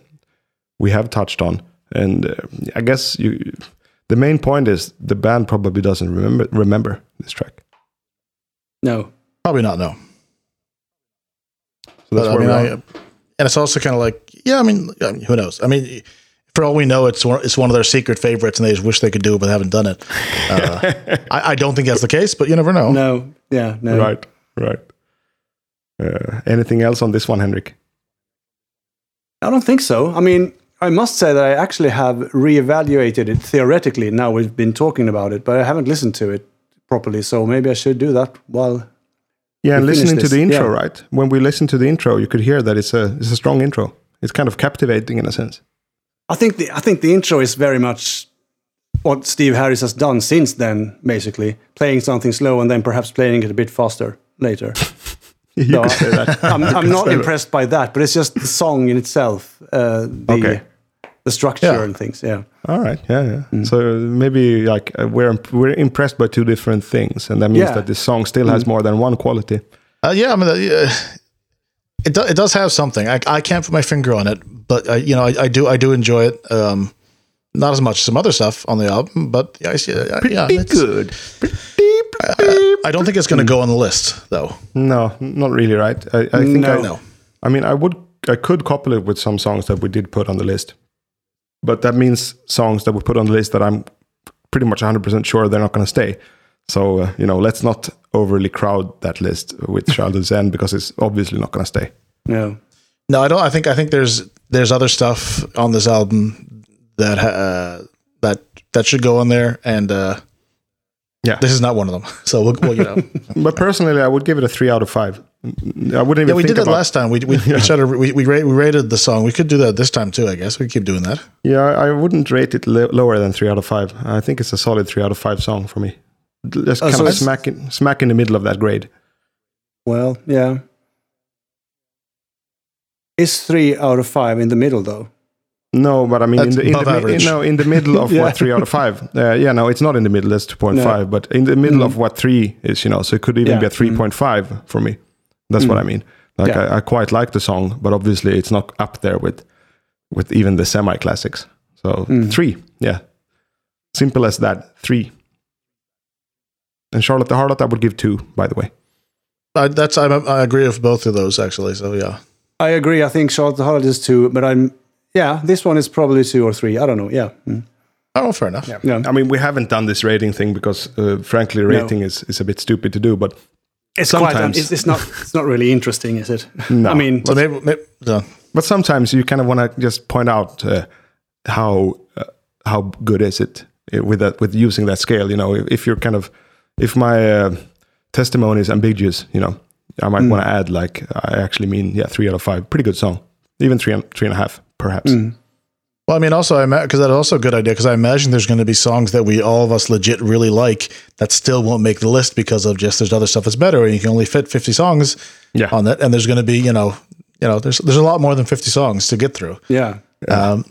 Speaker 2: we have touched on. And uh, I guess you, the main point is the band probably doesn't remember remember this track.
Speaker 4: no,
Speaker 3: Probably not. No.
Speaker 2: So that's
Speaker 3: But, I mean,
Speaker 2: we
Speaker 3: I, and it's also kind of like, yeah. I mean, I mean, who knows? I mean, for all we know, it's one, it's one of their secret favorites, and they just wish they could do it, but haven't done it. Uh, I, I don't think that's the case, but you never know.
Speaker 4: no, yeah, no.
Speaker 2: Right, right. Uh, anything else on this one, Henrik?
Speaker 4: I don't think so. I mean, I must say that I actually have reevaluated it theoretically. Now we've been talking about it, but I haven't listened to it properly. So maybe I should do that while.
Speaker 2: Yeah, and listening to the intro,
Speaker 4: yeah.
Speaker 2: right? When we listen to the intro, you could hear that it's a it's a strong intro. It's kind of captivating in a sense.
Speaker 4: I think the I think the intro is very much what Steve Harris has done since then. Basically, playing something slow and then perhaps playing it a bit faster later.
Speaker 2: You
Speaker 4: No,
Speaker 2: could say that.
Speaker 4: I'm, I'm not impressed by that, but it's just the song in itself, uh, the
Speaker 2: Okay.
Speaker 4: The structure
Speaker 3: Yeah.
Speaker 4: and things. Yeah,
Speaker 2: All right, yeah, yeah.
Speaker 4: Mm.
Speaker 2: So maybe like uh, we're we're impressed by two different things, and that means
Speaker 4: Yeah. Mm.
Speaker 2: that this song still has more than one quality.
Speaker 3: Uh, yeah, I mean, uh, it do, it does have something. I, I can't put my finger on it, but uh, you know, I, I do I do enjoy it. Um, not as much as some other stuff on the album, but yeah, I see, uh, yeah, it's-
Speaker 2: good.
Speaker 3: I, I don't think it's going to go on the list though.
Speaker 2: No, not really, right? I, I think
Speaker 4: No.
Speaker 2: I,
Speaker 3: No.
Speaker 2: I mean, I would, I could couple it with some songs that we did put on the list, but that means songs that we put on the list that I'm pretty much 100% sure they're not going to stay. So uh, you know, let's not overly crowd that list with Childhood's End because it's obviously not going to stay.
Speaker 4: no,
Speaker 3: No, I don't. I think I think there's there's other stuff on this album that uh, that that should go on there, and uh,
Speaker 2: Yeah.
Speaker 3: this is not one of them. So we'll, well you know,
Speaker 2: But personally, I would give it a three out of five. I wouldn't even.
Speaker 3: yeah, we did that last time. We we we, tried to, we we we rated the song. We could do that this time too. I guess we keep doing that.
Speaker 2: Yeah, I wouldn't rate it lo- lower than three out of five. I think it's a solid three out of five song for me. Just
Speaker 4: Oh,
Speaker 2: kind
Speaker 4: so
Speaker 2: of smack in, smack in the middle of that grade.
Speaker 4: well, yeah. Is three out of five in the middle though?
Speaker 2: No, but I mean, in the, in the mi- no, in the middle of
Speaker 4: Yeah.
Speaker 2: what three out of five? Uh, yeah, no, it's not in the middle. That's two point five, but in the middle of what three is, you know, so it could even
Speaker 4: Yeah.
Speaker 2: be a three point five for me. That's what I mean. Like
Speaker 4: Yeah.
Speaker 2: I, I quite like the song, but obviously it's not up there with with even the semi classics. So three, yeah, simple as that. Three. And Charlotte the Harlot, I would give two, by the way.
Speaker 3: I, that's I, I agree with both of those actually. So yeah,
Speaker 4: I agree. I think Charlotte the Harlot is two, but I'm yeah. This one is probably two or three. I don't know. Yeah, Mm.
Speaker 3: oh fair enough.
Speaker 4: yeah.
Speaker 2: I mean, we haven't done this rating thing because, uh, frankly, rating is, is a bit stupid to do. But
Speaker 4: It's quite.
Speaker 2: Sometimes.
Speaker 4: It's, it's not. It's not really interesting, is it?
Speaker 2: No.
Speaker 4: I mean,
Speaker 3: maybe, maybe so,
Speaker 2: but sometimes you kind of want to just point out uh, how uh, how good is it uh, with that with using that scale. You know, if, if you're kind of if my uh, testimony is ambiguous, you know, I might want to add like I actually mean yeah three out of five, pretty good song, even three and three and a half perhaps.
Speaker 3: Well, I mean, also, I because that's also a good idea because I imagine there's going to be songs that we all of us legit really like that still won't make the list because of just there's other stuff that's better, and you can only fit 50 songs
Speaker 2: Yeah.
Speaker 3: on that, and there's going to be you know, you know, there's there's a lot more than 50 songs to get through.
Speaker 4: yeah.
Speaker 3: Um,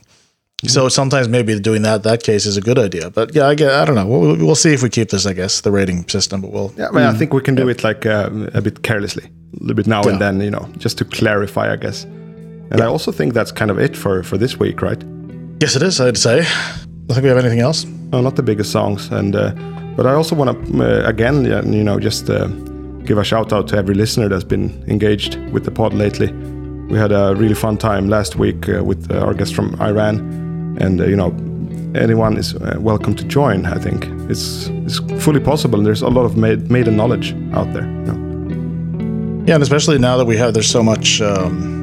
Speaker 3: so sometimes maybe doing that that case is a good idea, but yeah, I get, I don't know. We'll, we'll see if we keep this, I guess, the rating system, but we'll
Speaker 2: Yeah, I, mean, I think we can do it like um, a bit carelessly, a little bit now
Speaker 3: Yeah.
Speaker 2: and then, you know, just to clarify, I guess. And I also think that's kind of it for for this week, right?
Speaker 3: Yes, it is. I'd say. I think we have anything else.
Speaker 2: No, not the biggest songs, and uh, but I also want to uh, again, you know, just uh, give a shout out to every listener that's been engaged with the pod lately. We had a really fun time last week uh, with uh, our guest from Iran, and uh, you know, anyone is uh, welcome to join. I think it's it's fully possible. and There's a lot of made, maiden knowledge out there. You know?
Speaker 3: Yeah, and especially now that we have there's so much um,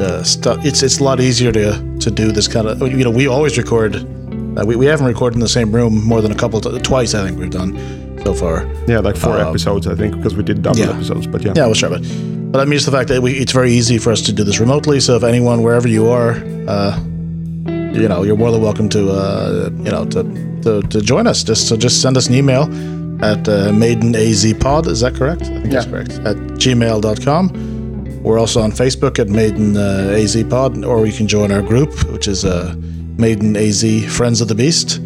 Speaker 3: uh, stuff. It's it's a lot easier to to do this kind of. You know, we always record. Uh, we we haven't recorded in the same room more than a couple t- twice. I think we've done so far.
Speaker 2: Yeah, like four
Speaker 3: Um,
Speaker 2: episodes, I think, because we did double
Speaker 3: yeah.
Speaker 2: episodes. But yeah,
Speaker 3: Yeah, we'll try. But but I mean, just the fact that we, it's very easy for us to do this remotely. So if anyone wherever you are, uh, you know, you're more than welcome to uh, you know to, to to join us. Just so just send us an email at uh, maidenazpod. Is that correct? I think that's correct. At gmail.com. We're also on Facebook at Maiden uh, AZ Pod, or you can join our group, which is uh, Maiden AZ Friends of the Beast,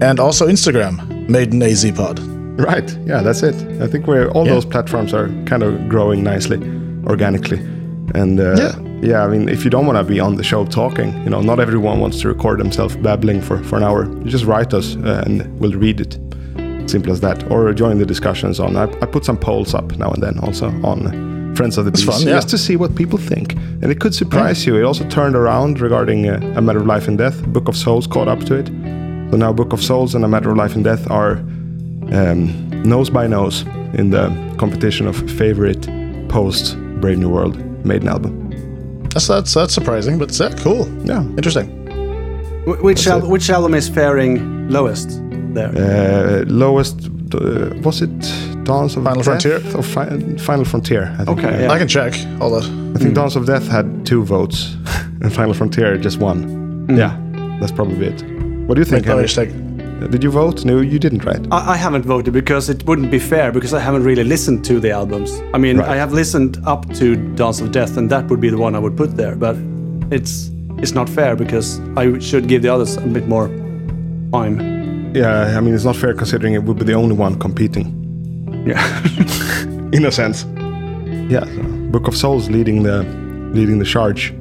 Speaker 3: and also Instagram Maiden AZ Pod.
Speaker 2: Right. Yeah, that's it. I think we're all
Speaker 3: Yeah.
Speaker 2: those platforms are kind of growing nicely, organically, and uh,
Speaker 3: Yeah.
Speaker 2: yeah. I mean, if you don't want to be on the show talking, you know, not everyone wants to record themselves babbling for for an hour. You just write us, uh, and we'll read it. Simple as that. Or join the discussions on. I, I put some polls up now and then, also on Friends of the Beast,
Speaker 3: fun, yeah.
Speaker 2: just to see what people think, and it could surprise you. It also turned around regarding uh, a matter of life and death. Book of Souls caught up to it. So now Book of Souls and A Matter of Life and Death are um, nose by nose in the competition of favorite post Brave New World maiden album.
Speaker 3: That's that's that's surprising, but uh, cool.
Speaker 2: Yeah.
Speaker 3: Interesting.
Speaker 4: Wh- Which al- which album is faring lowest there?
Speaker 2: Uh, lowest uh, was it Dance of
Speaker 3: Final
Speaker 2: Death
Speaker 3: Frontier?
Speaker 2: or Fi- Final Frontier? I think.
Speaker 4: Okay, yeah.
Speaker 3: I can check. Hold on.
Speaker 2: I think Dance of Death had two votes, and Final Frontier just one. Mm. Yeah, that's probably it. What do you think,
Speaker 3: Let Henrik?
Speaker 2: Did you vote? No, you didn't, right?
Speaker 4: I, I haven't voted because it wouldn't be fair because I haven't really listened to the albums. I mean,
Speaker 2: Right.
Speaker 4: I have listened up to Dance of Death, and that would be the one I would put there. But it's it's not fair because I should give the others a bit more time.
Speaker 2: Yeah, I mean it's not fair considering it would be the only one competing.
Speaker 4: Yeah.
Speaker 2: in a sense. Yeah, so Book of Souls leading the leading the charge.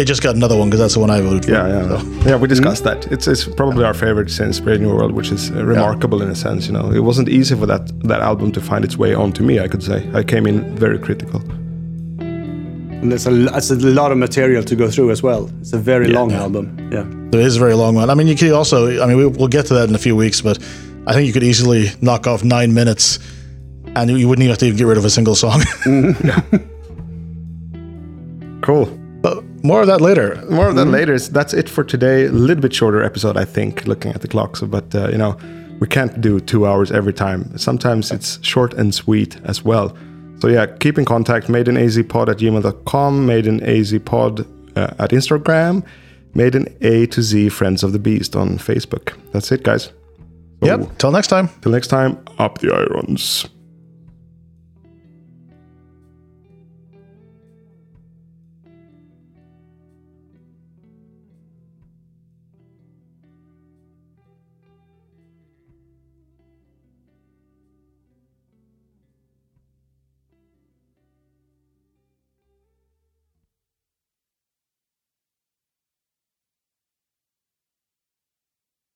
Speaker 3: It just got another one because that's the one I voted for.
Speaker 2: Yeah, yeah,
Speaker 3: So,
Speaker 2: yeah. We discussed that. It's it's probably our favorite since Brave New World, which is uh, remarkable in a sense. You know, it wasn't easy for that that album to find its way onto me. I could say I came in very critical.
Speaker 4: and there's a, it's a lot of material to go through as well. It's a very long album. Yeah.
Speaker 3: it is a very long one. I mean, you could also. I mean, we, we'll get to that in a few weeks, but I think you could easily knock off nine minutes, and you wouldn't even have to even get rid of a single song.
Speaker 2: Cool.
Speaker 3: but more of that later.
Speaker 2: More of that later. That's it for today. A little bit shorter episode, I think, looking at the clock. So, but uh, you know, we can't do two hours every time. Sometimes it's short and sweet as well. So yeah, keep in contact. Maidenazpod at gmail.com. Maidenazpod uh, at Instagram. Maiden A to Z Friends of the Beast on Facebook. That's it, guys.
Speaker 3: Yep. Till next time.
Speaker 2: Till next time, up the irons.